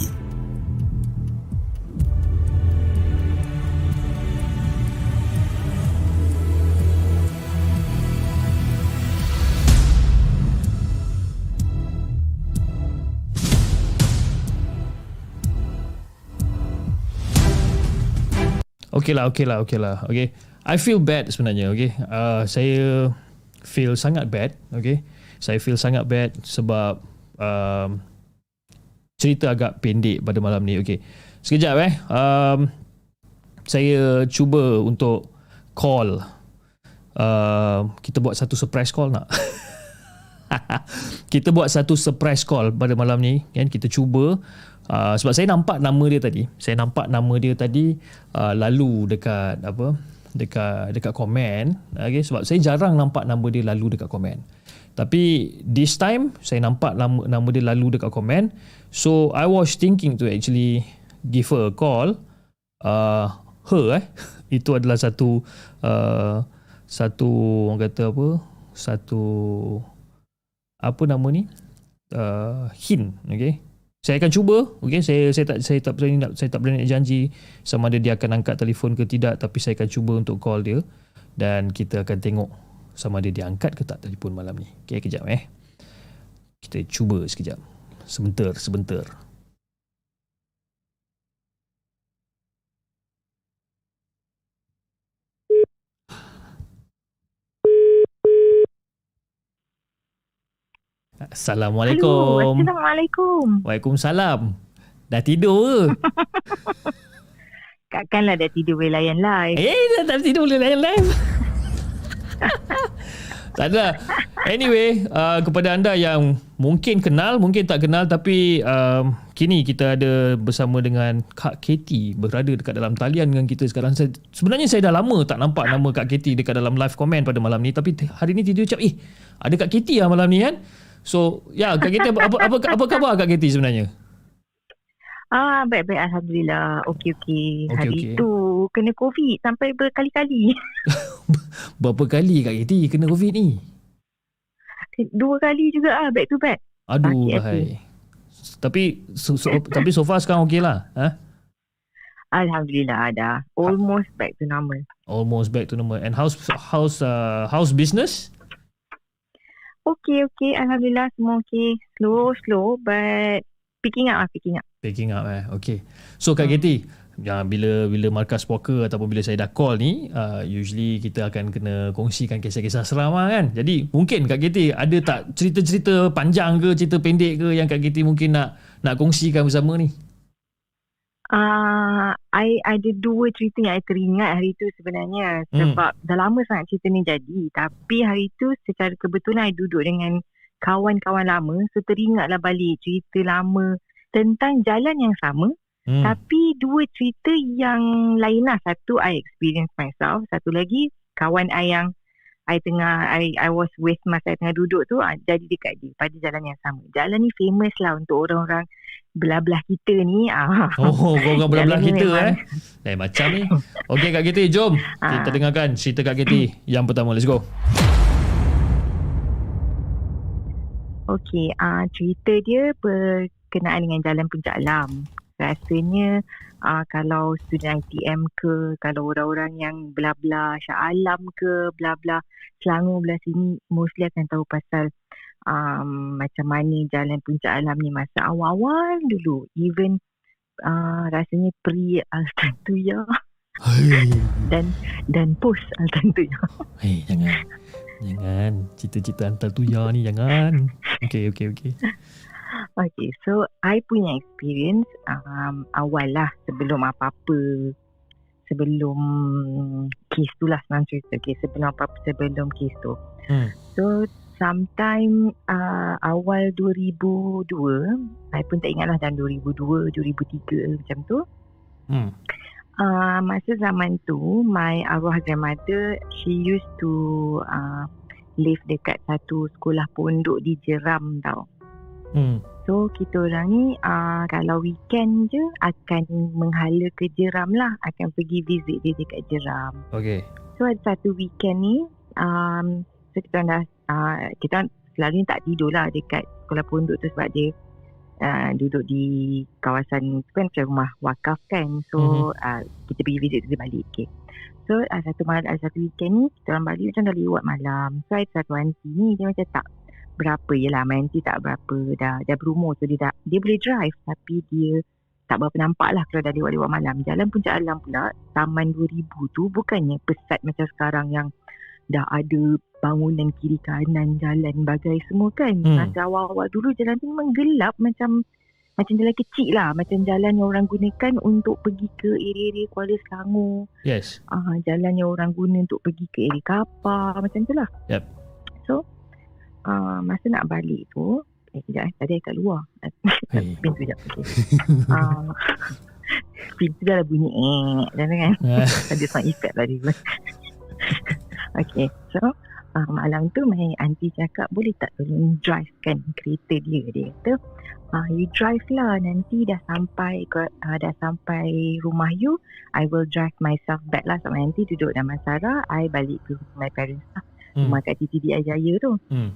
Okay lah, okay lah, okay lah. Okay. I feel bad sebenarnya, okay. Uh, saya feel sangat bad, okay. Saya feel sangat bad sebab um, cerita agak pendek pada malam ni, okay. Sekejap eh. Um, saya cuba untuk call. Uh, kita buat satu surprise call nak? (laughs) kita buat satu surprise call pada malam ni kan kita cuba uh, sebab saya nampak nama dia tadi saya nampak nama dia tadi uh, lalu dekat apa dekat dekat komen okay, sebab saya jarang nampak nama dia lalu dekat komen tapi this time saya nampak nama nama dia lalu dekat komen so I was thinking to actually give her a call. Uh, her eh. (laughs) Itu adalah satu uh, satu orang kata apa? Satu apa nama ni? Uh, hint okey saya akan cuba okey saya saya tak saya tak berani nak saya tak berani nak janji sama ada dia akan angkat telefon ke tidak tapi saya akan cuba untuk call dia dan kita akan tengok sama ada dia angkat ke tak telefon malam ni. Okey kejap eh. Kita cuba sekejap. Sebentar sebentar Assalamualaikum. Hello, Assalamualaikum. Waalaikumsalam. Dah tidur ke? (laughs) Takkanlah dah tidur boleh layan live. eh, dah tak tidur boleh layan live. (laughs) tak ada. Anyway, uh, kepada anda yang mungkin kenal, mungkin tak kenal tapi um, kini kita ada bersama dengan Kak Katie berada dekat dalam talian dengan kita sekarang. Saya, sebenarnya saya dah lama tak nampak nama Kak Katie dekat dalam live comment pada malam ni tapi hari ni tidur ucap, eh ada Kak Katie lah malam ni kan? So, ya Kak Katie apa, apa, apa, apa khabar Kak Katie sebenarnya? Ah, baik-baik Alhamdulillah. Okey-okey. Okey, Hari okey. tu kena COVID sampai berkali-kali. (laughs) Berapa kali Kak Katie kena COVID ni? Dua kali juga ah, back to back. Aduh bahai. Tapi so, so, tapi so far sekarang okey lah. Ha? Alhamdulillah ada. Almost back to normal. Almost back to normal. And how's how's uh, how's business? Okey, okey. Alhamdulillah semua okey. Slow, slow but picking up lah, picking up. Picking up eh. Okay. So Kak Katie, ya, bila bila markas poker ataupun bila saya dah call ni, uh, usually kita akan kena kongsikan kisah-kisah seram lah kan. Jadi mungkin Kak Katie ada tak cerita-cerita panjang ke, cerita pendek ke yang Kak Katie mungkin nak nak kongsikan bersama ni? Ah, I ada dua cerita yang I teringat hari tu sebenarnya. Hmm. sebab dah lama sangat cerita ni jadi. Tapi hari tu secara kebetulan I duduk dengan kawan-kawan lama. So teringatlah balik cerita lama tentang jalan yang sama. Hmm. tapi dua cerita yang lain lah. Satu I experience myself. Satu lagi kawan I yang I tengah I I was with masa I tengah duduk tu ah, jadi dekat dia pada jalan yang sama. Jalan ni famous lah untuk orang-orang belah-belah kita ni (laughs) ah Oh, kau orang belah-belah kita memang- eh. Eh macam ni. Okey Kak Katie, jom kita Ah. dengarkan cerita Kak Katie yang pertama. Let's go. Okey, uh, cerita dia berkenaan dengan Jalan Puncak Alam. Rasanya uh, kalau student ITM ke, kalau orang-orang yang bla-bla Shah Alam ke, bla-bla Selangor belah sini mostly akan tahu pasal um, macam mana Jalan Puncak Alam ni masa awal-awal dulu. Even uh, rasanya pre Altan Tuya Hai. dan dan post Altan Tuya. Hei, jangan. Jangan. Cita-cita hantar tuya ni jangan. Okey, okey, okey. Okay, so I punya experience um, awal lah sebelum apa-apa sebelum kes tu lah senang cerita okay, sebelum apa-apa sebelum kes tu Hmm. so sometime uh, awal 2002 I pun tak ingat lah dalam 2002 2003 macam tu Hmm. uh, masa zaman tu my arwah grandmother she used to uh, live dekat satu sekolah pondok di Jeram tau Hmm. So kita orang ni uh, kalau weekend je akan menghala ke Jeram lah. Akan pergi visit dia dekat Jeram. Okey. So ada satu weekend ni um, so kita dah uh, kita selalu tak tidur lah dekat sekolah pondok tu sebab dia uh, duduk di kawasan tu kan macam rumah wakaf kan. So Mhm. uh, kita pergi visit dia balik okay. so uh, satu malam uh, satu weekend ni kita orang balik macam dah lewat malam. So ada satu aunty ni dia macam tak berapa je lah. My aunty tak berapa dah dah berumur. So dia dah dia boleh drive tapi dia tak berapa nampak lah kalau dah lewat-lewat malam. Jalan puncak alam pula taman 2000 tu bukannya pesat macam sekarang yang dah ada bangunan kiri kanan jalan bagai semua kan Hmm. masa awal-awal dulu jalan tu memang gelap macam macam jalan kecil lah macam jalan yang orang gunakan untuk pergi ke area-area Kuala Selangor Yes. ah jalan yang orang guna untuk pergi ke area kapal macam tu lah Yep. so ah masa nak balik tu eh sekejap eh tadi kat luar (laughs) Hey. pintu sekejap okay. ah (laughs) pintu dah lah bunyi eh dan kan ada sound effect tadi pun. Okay, so uh, malam tu my aunty cakap boleh tak tolong drive kan kereta dia. Dia kata, uh, you drive lah nanti dah sampai uh, dah sampai rumah you, I will drive myself back lah. So my aunty duduk Damansara, I balik ke my parents lah. Hmm. Rumah kat TTDI Jaya tu. Hmm.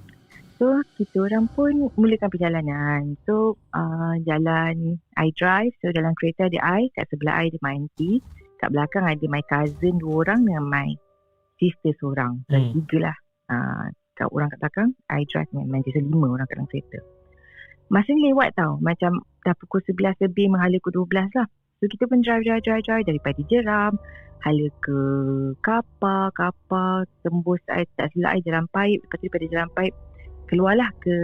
So kita orang pun mulakan perjalanan. So uh, jalan I drive. So dalam kereta ada I. Kat sebelah I ada my auntie. Kat belakang ada my cousin dua orang dengan my sister seorang. Hmm. hmm. tiga lah. Uh, kat orang kat belakang I drive dengan. So lima orang kat dalam kereta. Masa ni lewat tau. Macam dah pukul 11 lebih menghala pukul 12 lah. So kita pun drive, drive, drive, drive daripada Jeram. Hala ke kapal, kapal, tembus I tak silap I jalan paip. Lepas tu daripada jalan paip keluarlah ke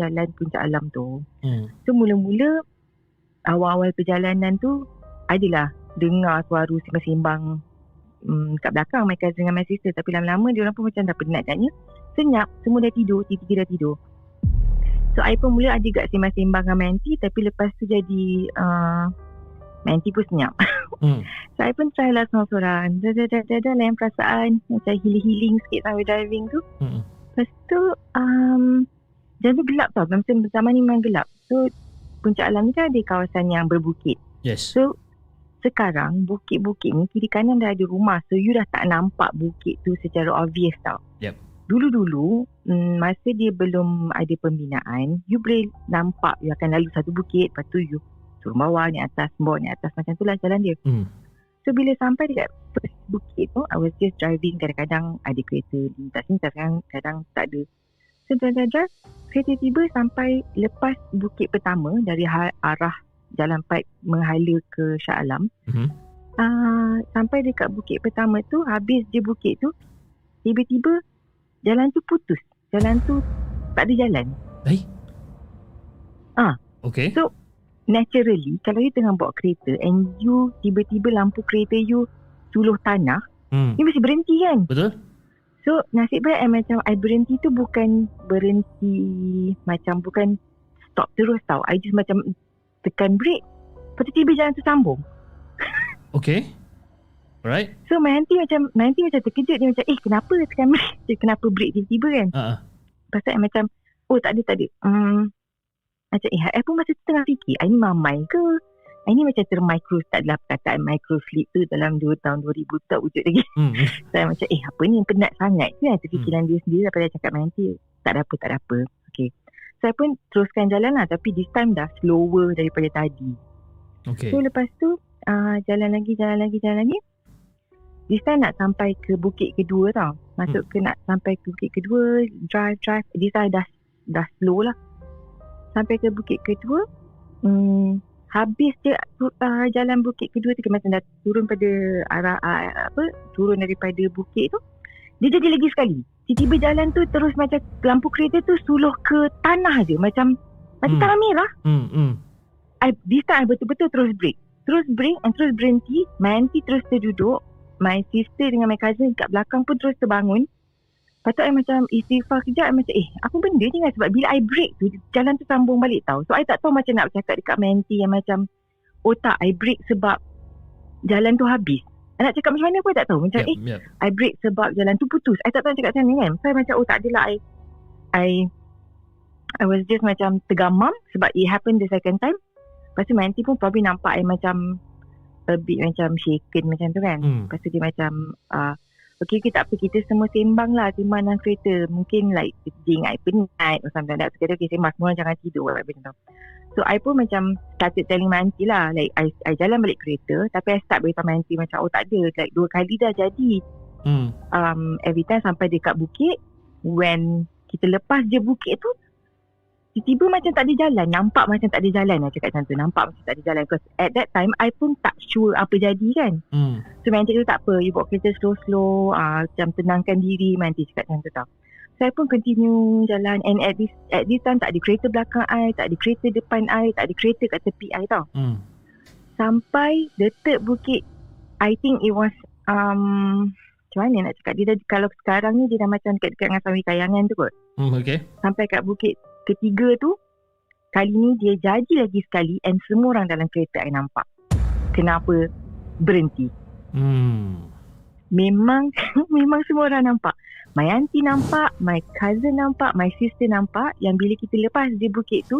jalan puncak alam tu. Hmm. So mula-mula awal-awal perjalanan tu adalah dengar suara simbang-simbang um, kat belakang my cousin dengan my sister tapi lama-lama dia orang pun macam dah penat katnya. Senyap, semua dah tidur, tiga-tiga dah tidur. So I pun mula ada gak simbang-simbang dengan my auntie tapi lepas tu jadi uh, my auntie pun senyap. (laughs) Hmm. So I pun try lah seorang-seorang. Dah, dah, dah, dah, dah layan perasaan macam healing-healing sikit sambil driving tu. Hmm. Lepas tu um, Jalan tu gelap tau Masa zaman ni memang gelap So Puncak Alam ni kan ada kawasan yang berbukit Yes. So Sekarang Bukit-bukit ni Kiri kanan dah ada rumah So you dah tak nampak bukit tu Secara obvious tau Yep. Dulu-dulu mm, Masa dia belum ada pembinaan You boleh nampak You akan lalu satu bukit Lepas tu you Turun bawah ni atas Bawah ni atas Macam tu lah jalan dia Hmm. So bila sampai dekat first bukit tu, I was just driving. Kadang-kadang ada kereta lintas ni, kadang kadang tak ada. So drive, drive, drive. Kereta tiba sampai lepas bukit pertama dari ha- arah jalan pipe menghala ke Shah Alam. Mhm. Uh, sampai dekat bukit pertama tu, habis je bukit tu, tiba-tiba jalan tu putus. Jalan tu tak ada jalan. Eh? Ah. Okay. So, naturally, kalau you tengah bawa kereta and you tiba-tiba lampu kereta you suluh tanah, Hmm. you mesti berhenti kan? Betul? So, nasib baik I macam I berhenti tu bukan berhenti macam bukan stop terus tau. I just macam tekan brake. Lepas tu tiba jalan tu sambung. Okay. Alright. So, my auntie macam, my auntie macam terkejut. Dia macam, eh kenapa tekan? Dia (laughs) kenapa brake tiba-tiba kan? Lepas tu I macam, oh tak ada, tak ada. Hmm, macam, eh I pun masa tu tengah fikir, I ni mamai ke? I ni macam termicro, tak adalah perkataan micro sleep tu dalam 2 tahun 2000 tu tak wujud lagi. Hmm. (laughs) Saya macam eh apa ni penat sangat ke Itu fikiran dia sendiri Daripada cakap nanti Tak ada apa tak ada apa Saya pun teruskan jalan lah Tapi this time dah slower daripada tadi. Okay. So lepas tu uh, Jalan lagi jalan lagi jalan lagi. This time nak sampai ke bukit kedua tau. Masuk ke nak sampai ke bukit kedua Drive drive This time dah dah slow lah. Sampai ke bukit kedua hmm, Habis je uh, jalan bukit kedua tu Macam dah turun pada arah uh, apa Turun daripada bukit tu Dia jadi lagi sekali Tiba-tiba jalan tu terus macam Lampu kereta tu suluh ke tanah je Macam Macam Hmm. tanah merah Hmm. Hmm. I, this time I betul-betul terus break. Terus break and terus berhenti. My auntie terus terduduk. My sister dengan my cousin kat belakang pun terus terbangun. Lepas tu I macam istighfar kejap. I macam eh apa benda ni kan. Sebab bila I break tu jalan tu sambung balik tau. So I tak tahu macam nak cakap dekat my auntie yang macam oh tak I break sebab jalan tu habis. I nak cakap macam mana pun tak tahu. Macam Yep. eh Yep. I break sebab jalan tu putus. I tak tahu nak cakap macam mana kan. So I macam oh tak adalah I I I was just macam tergamam sebab it happened the second time. Lepas tu my auntie pun probably nampak I macam a bit macam shaken macam tu kan. Hmm. Lepas tu dia macam uh, Okay, okay, tak apa. Kita semua sembang lah sembang dalam kereta. Mungkin like dia ingat I penat or something like that. So, kita okay, sembang semua orang jangan tidur. Macam tu. So, I pun macam started telling my auntie lah. Like, I, I jalan balik kereta. Tapi I start beritahu my auntie macam, oh tak ada. Like, dua kali dah jadi. Hmm. Um, every time sampai dekat bukit, when kita lepas je bukit tu, tiba-tiba macam tak ada jalan. Nampak macam tak ada jalan lah cakap macam tu. Nampak macam tak ada jalan. Because at that time, I pun tak sure apa jadi kan. Hmm. So my auntie kata tak apa, you bawa kereta slow-slow, uh, macam tenangkan diri, my auntie cakap macam tu tau. I pun continue jalan and at this at this time tak ada kereta belakang I, tak ada kereta depan I, tak ada kereta kat tepi I tau. Hmm. Sampai the third bukit, I think it was, um, macam mana nak cakap, dia dah, kalau sekarang ni dia dah macam dekat-dekat dengan Sawi Kayangan tu kot. Hmm, okay. Sampai kat bukit ketiga tu, kali ni dia jadi lagi sekali and semua orang dalam kereta I nampak. Kenapa berhenti? Hmm. memang (laughs) memang semua orang nampak. My auntie nampak, my cousin nampak, my sister nampak yang bila kita lepas di bukit tu,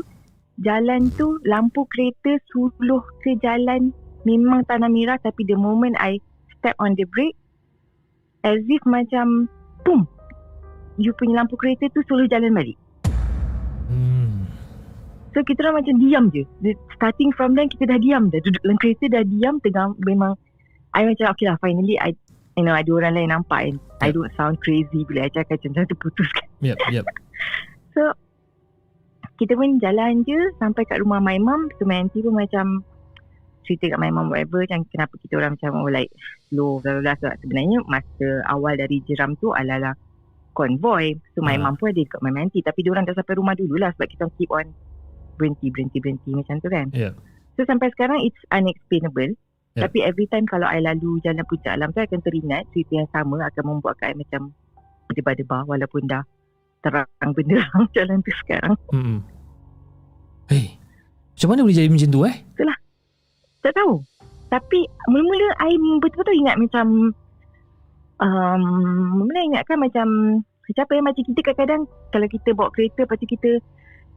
jalan tu lampu kereta suluh ke jalan memang tanah merah tapi the moment I step on the brake as if macam boom you punya lampu kereta tu suluh jalan balik. Hmm. So kita orang macam diam je. The- Starting from then kita dah diam dah. Duduk dalam kereta dah diam tengah memang I macam okay lah finally I you know ada orang lain nampak and I don't sound crazy bila I cakap macam tu (laughs) putuskan. Yep, yep. So kita pun jalan je sampai kat rumah my mum. So my auntie pun macam cerita kat my mum whatever macam kenapa kita orang macam oh, like slow bla bla bla. Sebab sebenarnya masa awal dari jeram tu adalah convoy. So my Ah. mum pun ada dekat my auntie tapi dia orang dah sampai rumah dulu lah sebab kita keep on berhenti berhenti berhenti macam tu kan. Yeah. So sampai sekarang it's unexplainable. Ya. Tapi every time kalau I lalu jalan puncak alam tu I akan teringat cerita yang sama akan membuatkan I macam debar-debar walaupun dah terang benderang (laughs) jalan tu sekarang. Hmm. Hey, macam mana boleh jadi macam tu eh? Tak tahu. Tapi mula-mula I betul-betul ingat macam um, mula ingatkan macam macam apa yang macam kita kadang-kadang kalau kita bawa kereta lepas tu kita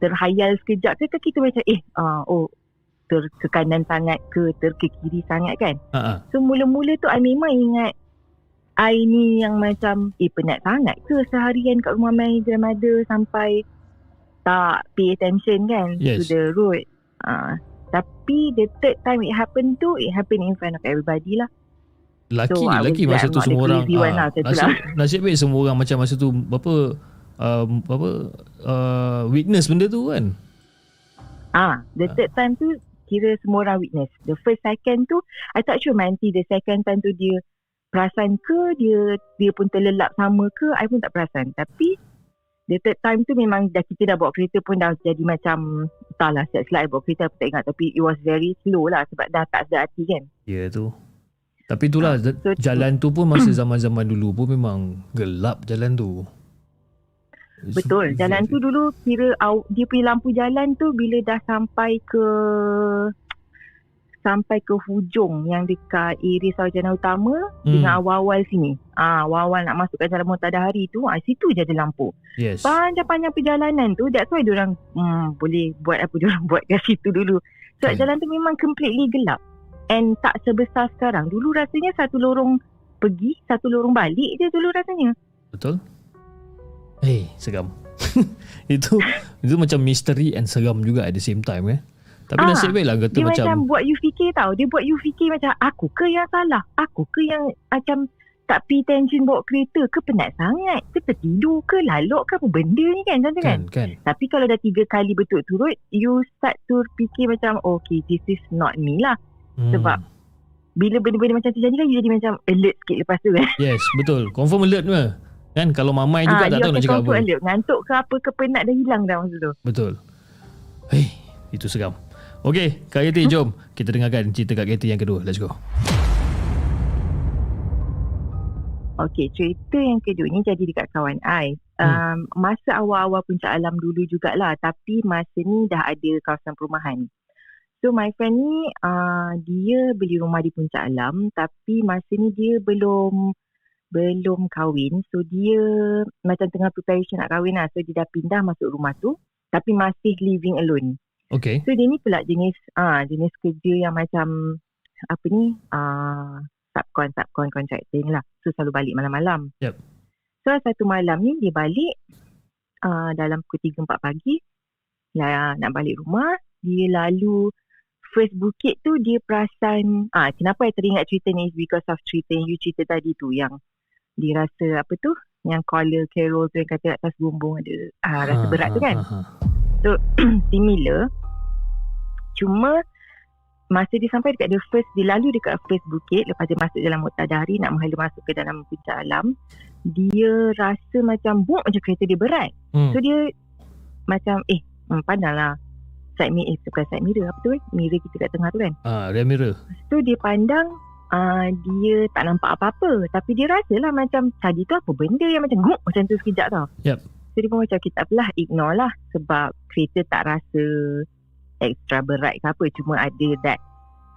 terhayal sekejap ke, ke kita macam eh uh, oh ter ke kanan sangat ke ter ke kiri sangat kan. Ha ah. So mula-mula tu I memang ingat I ni yang macam eh penat sangat ke seharian kat rumah my grandmother sampai tak pay attention kan Yes. to the road. Uh, tapi the third time it happened tu it happened in front of everybody lah. Laki, So, I laki was masa tu semua orang one ah, lah, nasib, lah. (laughs) nasib baik semua orang macam masa tu apa um, apa uh, witness benda tu kan. Ah, the Ah. third time tu kira semua orang witness. The first second tu I tak sure my auntie the second time tu dia perasan ke dia dia pun terlelap sama ke I pun tak perasan. Tapi the third time tu memang dah kita dah bawa kereta pun dah jadi macam entahlah silap-silap I bawa kereta aku tak ingat tapi it was very slow lah sebab dah tak sedar hati kan. Ya yeah, tu. Tapi itulah Ah, so- jalan tu pun masa (coughs) zaman-zaman dulu pun memang gelap jalan tu. Betul. Jalan tu dulu kira dia punya lampu jalan tu bila dah sampai ke sampai ke hujung yang dekat area Sarjana Utama hmm. Dengan awal-awal sini. Ah, awal-awal nak masuk ke Jalan Matahari tu, ah situ je ada lampu. Yes. Panjang-panjang perjalanan tu, that's why diorang hmm, boleh buat apa diorang (laughs) buat kat situ dulu. Sebab Hmm. jalan tu memang completely gelap. And tak sebesar sekarang. Dulu rasanya satu lorong pergi, satu lorong balik je dulu rasanya. Betul? Hey, seram. (laughs) itu itu macam misteri and seram juga at the same time eh. Tapi Ah, nasib baik lah kata Dia macam, macam, buat you fikir tau. Dia buat you fikir macam aku ke yang salah? Aku ke yang macam tak pay attention bawa kereta ke penat sangat? Ke tertidur ke lalok ke apa benda ni kan? Macam tu kan? kan kan. Tapi kalau dah tiga kali berturut-turut, you start to fikir macam, okay, this is not me lah. Hmm. Sebab bila benda-benda macam tu jadi kan, you jadi macam alert sikit lepas tu kan. Yes, betul. Confirm alert tu. Kan kalau mamai juga Ah, tak tahu nak cakap apa. alert. Ngantuk ke apa ke penat dah hilang dah masa tu. Betul. Hei, itu seram. Okey, Kak Yeti, jom kita dengarkan cerita Kak Yeti yang kedua. Let's go. Okey, cerita yang kedua ni jadi dekat kawan I. Um, masa awal-awal puncak alam dulu jugalah tapi masa ni dah ada kawasan perumahan. So my friend ni uh, dia beli rumah di puncak alam tapi masa ni dia belum belum kahwin. So dia macam tengah preparation nak kahwin lah. So dia dah pindah masuk rumah tu tapi masih living alone. Okey. So dia ni pula jenis ah jenis kerja yang macam apa ni ah subcon subcon contracting lah. So selalu balik malam-malam. Yep. So satu malam ni dia balik uh, dalam pukul 3 4 pagi lah nak balik rumah dia lalu first bukit tu dia perasan ah kenapa saya teringat cerita ni is because of cerita yang you cerita tadi tu yang dia rasa apa tu yang caller Carol tu yang kata atas bumbung ada ah, rasa berat tu kan Ha, ha. So (clears throat) similar Cuma Masa dia sampai dekat the first Dia lalu dekat first bukit Lepas dia masuk dalam Muktadari Nak menghala masuk ke dalam puncak alam Dia rasa macam Buk macam kereta dia berat Hmm. So dia Macam eh hmm, Pandang lah Side mirror Eh bukan side mirror Apa tu eh Mirror kita kat tengah tu kan Ah, rear mirror. Lepas tu dia pandang uh, Dia tak nampak apa-apa. Tapi dia rasa lah macam Tadi tu apa benda yang macam Guk macam tu sekejap tau. Yep. So dia pun macam kita apalah Ignore lah. Sebab kereta tak rasa Extra berat ke apa. Cuma ada that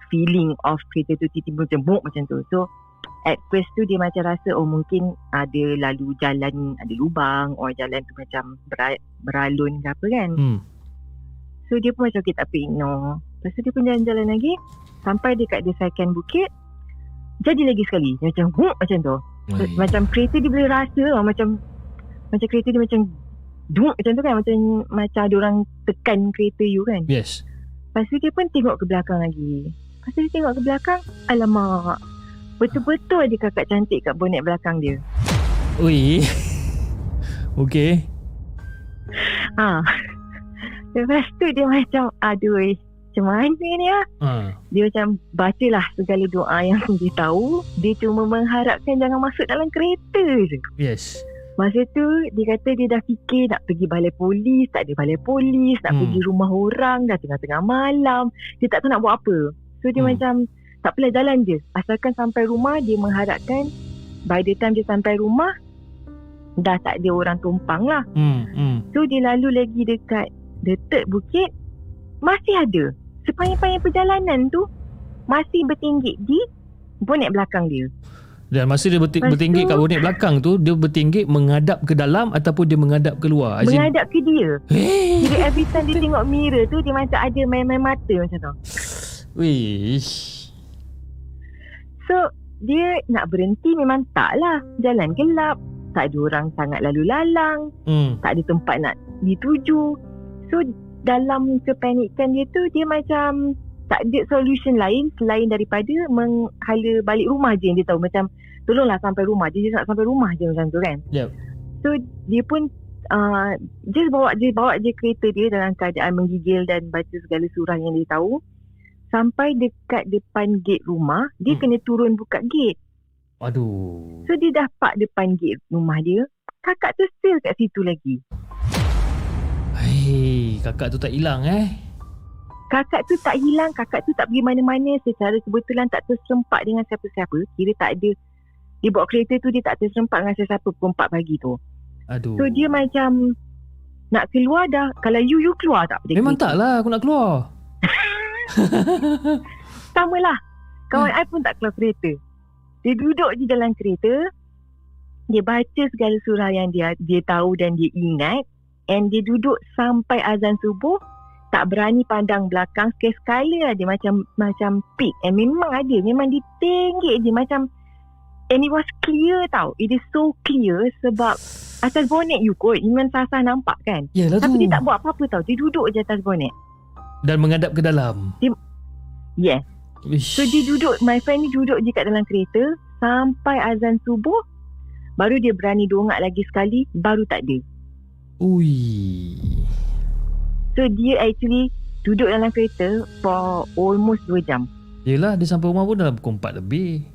Feeling of kereta tu Tiba-tiba macam Buk macam tu. So At first tu dia macam rasa Oh mungkin ada lalu jalan Ada lubang Or jalan tu macam berat, Beralun ke apa kan. Hmm. So dia pun macam okay tak apa ignore. Lepas tu dia pun jalan-jalan lagi. Sampai dekat the second bukit Jadi lagi sekali Dia Macam Buk macam tu So, Oi. macam kereta dia boleh rasa tau, macam macam kereta dia macam duk macam tu kan macam macam ada orang tekan kereta you kan Yes. lepas tu dia pun tengok ke belakang lagi lepas tu dia tengok ke belakang alamak betul-betul ada kakak cantik kat bonet belakang dia Ui. (laughs) okay. ha lepas tu dia macam aduh eh, macam mana ni ah Ha. dia macam bacalah segala doa yang dia tahu dia cuma mengharapkan jangan masuk dalam kereta je Yes. Masa tu dia kata dia dah fikir nak pergi balai polis, tak ada balai polis, nak Hmm. hmm. pergi rumah orang dah tengah-tengah malam. Dia tak tahu nak buat apa. So dia Hmm. hmm. macam tak apalah jalan je. Asalkan sampai rumah dia mengharapkan by the time dia sampai rumah dah tak ada orang tumpang lah. Hmm. Hmm. So dia lalu lagi dekat the third bukit masih ada. Sepanjang-panjang perjalanan tu masih bertinggik di bonet belakang dia. Dan masa dia berti- bertinggik tu- kat bonet belakang tu, dia bertinggik menghadap ke dalam ataupun dia menghadap keluar? As in, Menghadap ke dia. Eh. Jadi every time dia tengok mirror tu Dia macam ada main-main mata macam tu Wish. So dia nak berhenti memang tak lah Jalan gelap Tak ada orang sangat lalu lalang Hmm. Tak ada tempat nak dituju So dalam kepanikan dia tu Dia macam tak ada solution lain Selain daripada menghala balik rumah je yang dia tahu Macam tolonglah sampai rumah Dia just nak sampai rumah je macam tu kan Yep. So dia pun uh, just bawa je bawa je kereta dia dalam keadaan menggigil dan baca segala surah yang dia tahu sampai dekat depan gate rumah dia Hmm. hmm. kena turun buka gate Aduh. so dia dah park depan gate rumah dia kakak tu still kat situ lagi Hei, kakak tu tak hilang eh? kakak tu tak hilang kakak tu tak pergi mana-mana secara kebetulan tak terserempak dengan siapa-siapa kira tak ada dia bawa kereta tu dia tak terserempak dengan siapa-siapa pukul 4 pagi tu Aduh. so dia macam nak keluar dah kalau you you keluar tak Memang kereta? tak lah aku nak keluar. (laughs) sama lah. Kawan I pun tak keluar kereta. Dia duduk je dalam kereta. Dia baca segala surah yang dia dia tahu dan dia ingat. And dia duduk sampai azan subuh. Tak berani pandang belakang. Sekali-sekala dia macam macam peak. And memang ada. Memang dia tenggik je. Macam And it was clear tau. It is so clear sebab atas bonet you kot. Memang sasah nampak kan. Yalah tu. Tapi dia tak buat apa-apa tau. Dia duduk je atas bonet. Dan menghadap ke dalam. Yes. Wish. So dia duduk My friend ni duduk je kat dalam kereta Sampai azan subuh Baru dia berani dongak lagi sekali Baru tak ada Ui. So dia actually Duduk dalam kereta For almost 2 jam Yelah dia sampai rumah pun dalam pukul 4 lebih.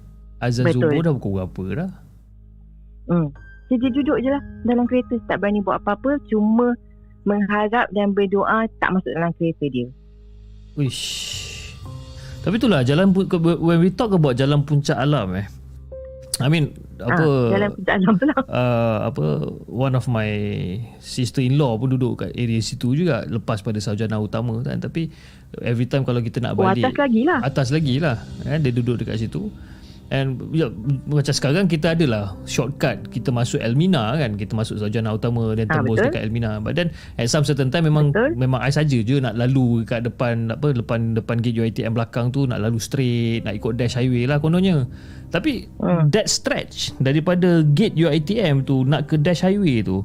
Azan Betul. subuh dah pukul berapa dah? hmm. So dia duduk je lah Dalam kereta Tak berani buat apa-apa Cuma Mengharap dan berdoa Tak masuk dalam kereta dia Wish. Tapi itulah jalan when we talk about jalan puncak alam eh. I mean apa ah, Dalam lah uh, apa one of my sister-in-law pun duduk kat area situ juga lepas pada sarjana utama kan. Tapi every time kalau kita nak Oh balik atas lagi lah. atas lagi lah eh, dia duduk dekat situ And ya, macam sekarang kita adalah shortcut kita masuk Elmina kan kita masuk sarjana utama dan Ah, tembus betul. dekat Elmina but then at some certain time memang Betul. memang I saja je nak lalu kat depan apa depan depan gate UiTM belakang tu nak lalu straight nak ikut dash highway lah kononnya tapi Hmm. that stretch daripada gate UiTM tu nak ke dash highway tu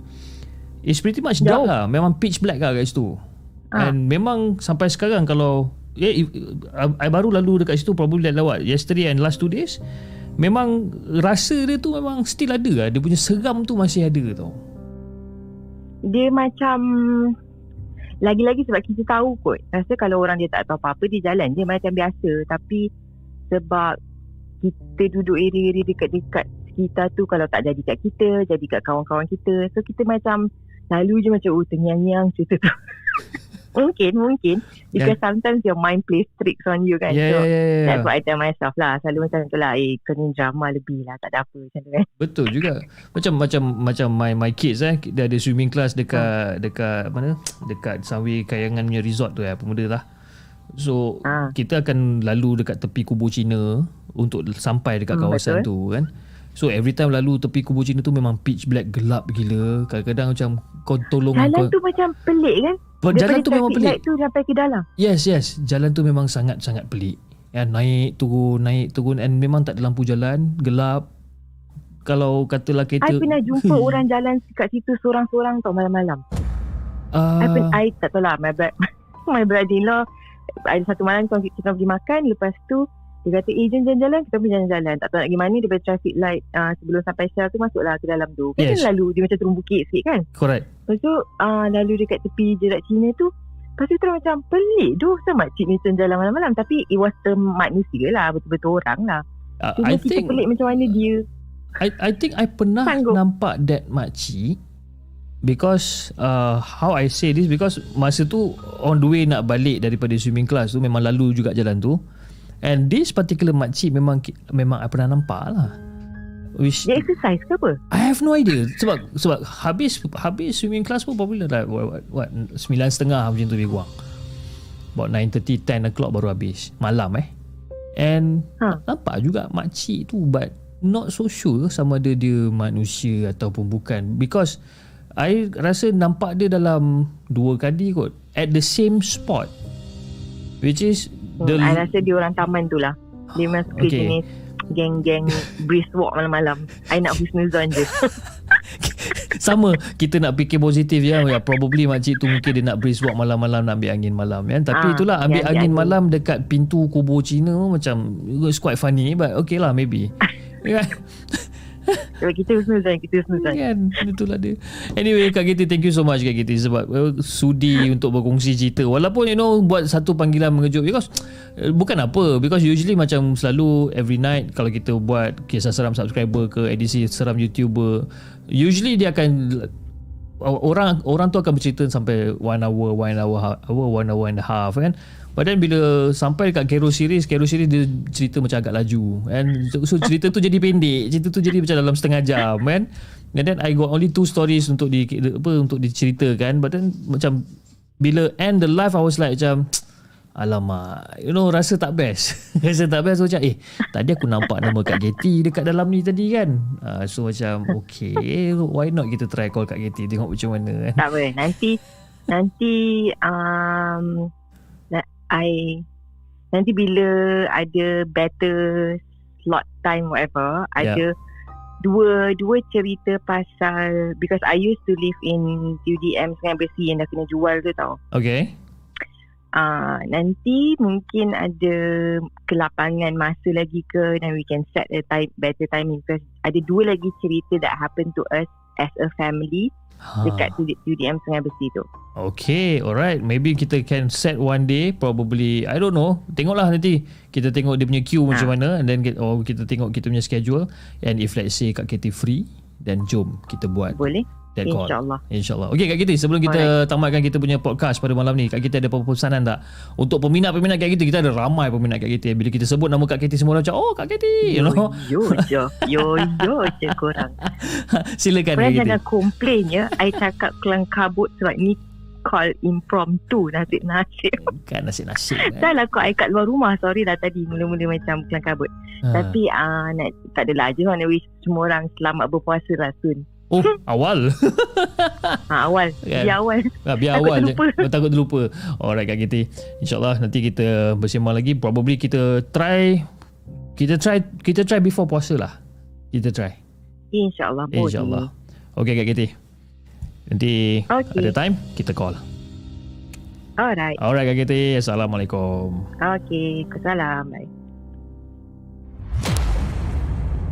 is pretty much jauh Jauh. lah memang pitch black lah kat situ Ah. and memang sampai sekarang kalau eh, I, I baru lalu dekat situ probably like what yesterday and last two days memang rasa dia tu memang still ada lah dia punya seram tu masih ada tau Dia macam lagi-lagi sebab kita tahu kot. Rasa kalau orang dia tak tahu apa-apa dia jalan je macam biasa tapi sebab kita duduk area-area dekat-dekat sekitar tu kalau tak jadi kat kita, jadi kat kawan-kawan kita. So kita macam lalu je macam oh terngiang-ngiang cerita tu. (laughs) mungkin, mungkin. Because sometimes your mind plays tricks on you kan. yeah, so, yeah, yeah, yeah. That's what I tell myself lah. Selalu macam tu lah. Eh, kena drama lebih lah. Tak ada apa macam tu kan. Betul juga. Macam macam macam my my kids eh dia ada swimming class dekat dekat mana? Dekat Sunway Kayangan punya resort tu eh pemuda lah. So Ah. kita akan lalu dekat tepi kubur Cina untuk sampai dekat Hmm, kawasan betul. tu kan. So every time lalu tepi kubur Cina tu memang pitch black gelap gila. Kadang-kadang macam kau tolong Jalan kau tu macam pelik kan. Jalan tu memang pelik. tu sampai ke dalam. Yes, yes. Jalan tu memang sangat-sangat pelik. Ya, naik turun, naik turun and memang tak ada lampu jalan, gelap. Kalau katalah kereta I pernah jumpa orang jalan kat situ seorang-seorang tau malam-malam. uh, I, pen, I tak tahu lah my, bro- (laughs) my brother-in-law ada satu malam kita, kita pergi makan lepas tu dia kata eh jalan-jalan kita pun jalan-jalan. Tak tahu nak pergi mana daripada traffic light uh, sebelum sampai Shell tu masuklah ke dalam tu. Kan Yes. lalu dia macam turun bukit sikit kan? Correct. lepas tu uh, lalu dekat tepi jerat Cina tu lepas tu terus macam pelik. Tu sama makcik ni jalan malam-malam. Tapi it was the manusia lah. Betul-betul orang lah. Uh, I think pelik macam mana dia? I I think I pernah Sanggup. nampak that makcik because uh, how I say this because masa tu on the way nak balik daripada swimming class tu memang lalu juga jalan tu and this particular makcik memang memang I pernah nampak lah. Which dia exercise ke apa? I have no idea. Sebab sebab habis habis swimming class pun probably like what, what, what 9.30 macam tu lebih kurang about 9.30 10 o'clock baru habis. Malam eh. And Ha. nampak juga makcik tu but not so sure sama ada dia manusia ataupun bukan. Because I rasa nampak dia dalam dua kali kot. At the same spot. Which is the hmm, I rasa dia orang taman tu lah. Dia memang suka Okay. jenis geng-geng brisk walk malam-malam. I nak husnuzon je. (laughs) Sama. Kita nak fikir positif ya ya probably makcik tu mungkin dia nak brisk walk malam-malam nak ambil angin malam kan tapi Ah, itulah ambil ya, angin ya. malam dekat pintu kubur Cina macam it's quite funny but okay lah maybe. Sebab (laughs) (laughs) kita husnuzon Kita husnuzon kan itulah dia. Anyway Kak Giti thank you so much Kak Giti sebab uh, sudi untuk berkongsi cerita. Walaupun you know buat satu panggilan mengejut because uh, bukan apa because usually macam selalu every night kalau kita buat kisah seram subscriber ke edisi seram YouTuber usually dia akan orang orang tu akan bercerita sampai one hour one hour hour one hour and a half kan Then bila sampai kat Kero series Kero series dia cerita macam agak laju and so, cerita tu jadi pendek cerita tu jadi macam dalam setengah jam kan? And then I got only two stories untuk di apa untuk diceritakan but then macam bila end the live I was like macam (tsk) Alamak You know rasa tak best. (laughs) Rasa tak best so macam Eh tadi aku nampak nama Kak Getty Dekat dalam ni tadi kan? Uh, So macam Okay Why not kita try call Kak Getty Tengok macam mana kan? Tak apa Nanti Nanti um, I Nanti bila Ada better Slot time whatever Ada Dua Dua cerita pasal Because I used to live in UDM Sungai Bersih Yang dah kena jual tu tau. Okay. Uh, nanti mungkin ada kelapangan masa lagi ke dan we can set a time better timing because ada dua lagi cerita that happen to us as a family ha. dekat UD- UDM Sungai Besi tu. Okay alright Maybe kita can set one day Probably I don't know Tengoklah nanti Kita tengok dia punya queue macam Ha. mana And then kita, oh, kita tengok kita punya schedule And if let's say Kak Katie free Then jom kita buat Boleh? That call InsyaAllah. InsyaAllah Okay Kak Katie Sebelum kita tamatkan kita punya podcast pada malam ni Kak Katie ada apa-apa pesanan tak Untuk peminat-peminat Kak Katie Kita ada ramai peminat Kak Katie Bila kita sebut nama Kak Katie Semua orang macam Oh Kak Katie You know Yo yo yo yo je korang. (laughs) Silakan Kak Katie jangan komplain ya. I cakap kelang kabut sebab ni call impromptu nasib-nasib. Kan nasib-nasib kan. Dah lah kau I kat luar rumah. Sorry lah tadi mula-mula macam kelang kabut. Ha. Tapi uh, nak, tak adalah je mana wish semua orang selamat berpuasa lah soon. Oh, (laughs) awal. Ha, awal. (laughs) Kan? Biar awal. Ah, biar Takut awal terlupa. Takut terlupa. Alright Kak Kitty. InsyaAllah nanti kita bersembang lagi. Probably kita try kita try kita try before puasa lah. Kita try. InsyaAllah. InsyaAllah. Okay Kak Kitty. Nanti Okay. ada time kita call. Alright. Alright Kak Kitty. Assalamualaikum. Okay. Kesalam. Bye.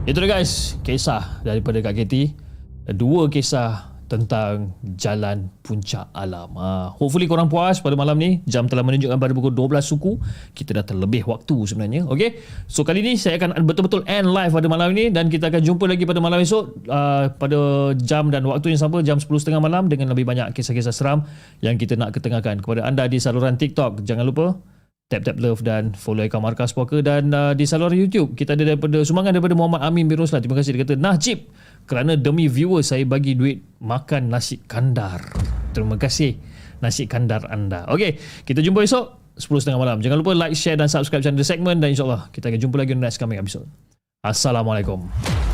Itu dia guys, kisah daripada Kak Katie. Dua kisah tentang Jalan Puncak Alam. Ha, hopefully korang puas pada malam ni. Jam telah menunjukkan pada pukul 12 suku. Kita dah terlebih waktu sebenarnya. Okay. So kali ni saya akan betul-betul end live pada malam ni. Dan kita akan jumpa lagi pada malam esok. Uh, pada jam dan waktu yang sama. Jam 10.30 malam. Dengan lebih banyak kisah-kisah seram yang kita nak ketengahkan. Kepada anda di saluran TikTok. Jangan lupa tap-tap love dan follow akaun Markas Poker dan uh, di saluran YouTube kita ada daripada sumbangan daripada Muhammad Amin bin Roslan. Terima kasih. Dia kata nah Cip kerana demi viewer saya bagi duit makan nasi kandar. Terima kasih nasi kandar anda. Ok kita jumpa esok 10.30 malam. Jangan lupa like share dan subscribe channel The Segment dan insyaAllah kita akan jumpa lagi di next coming episode. Assalamualaikum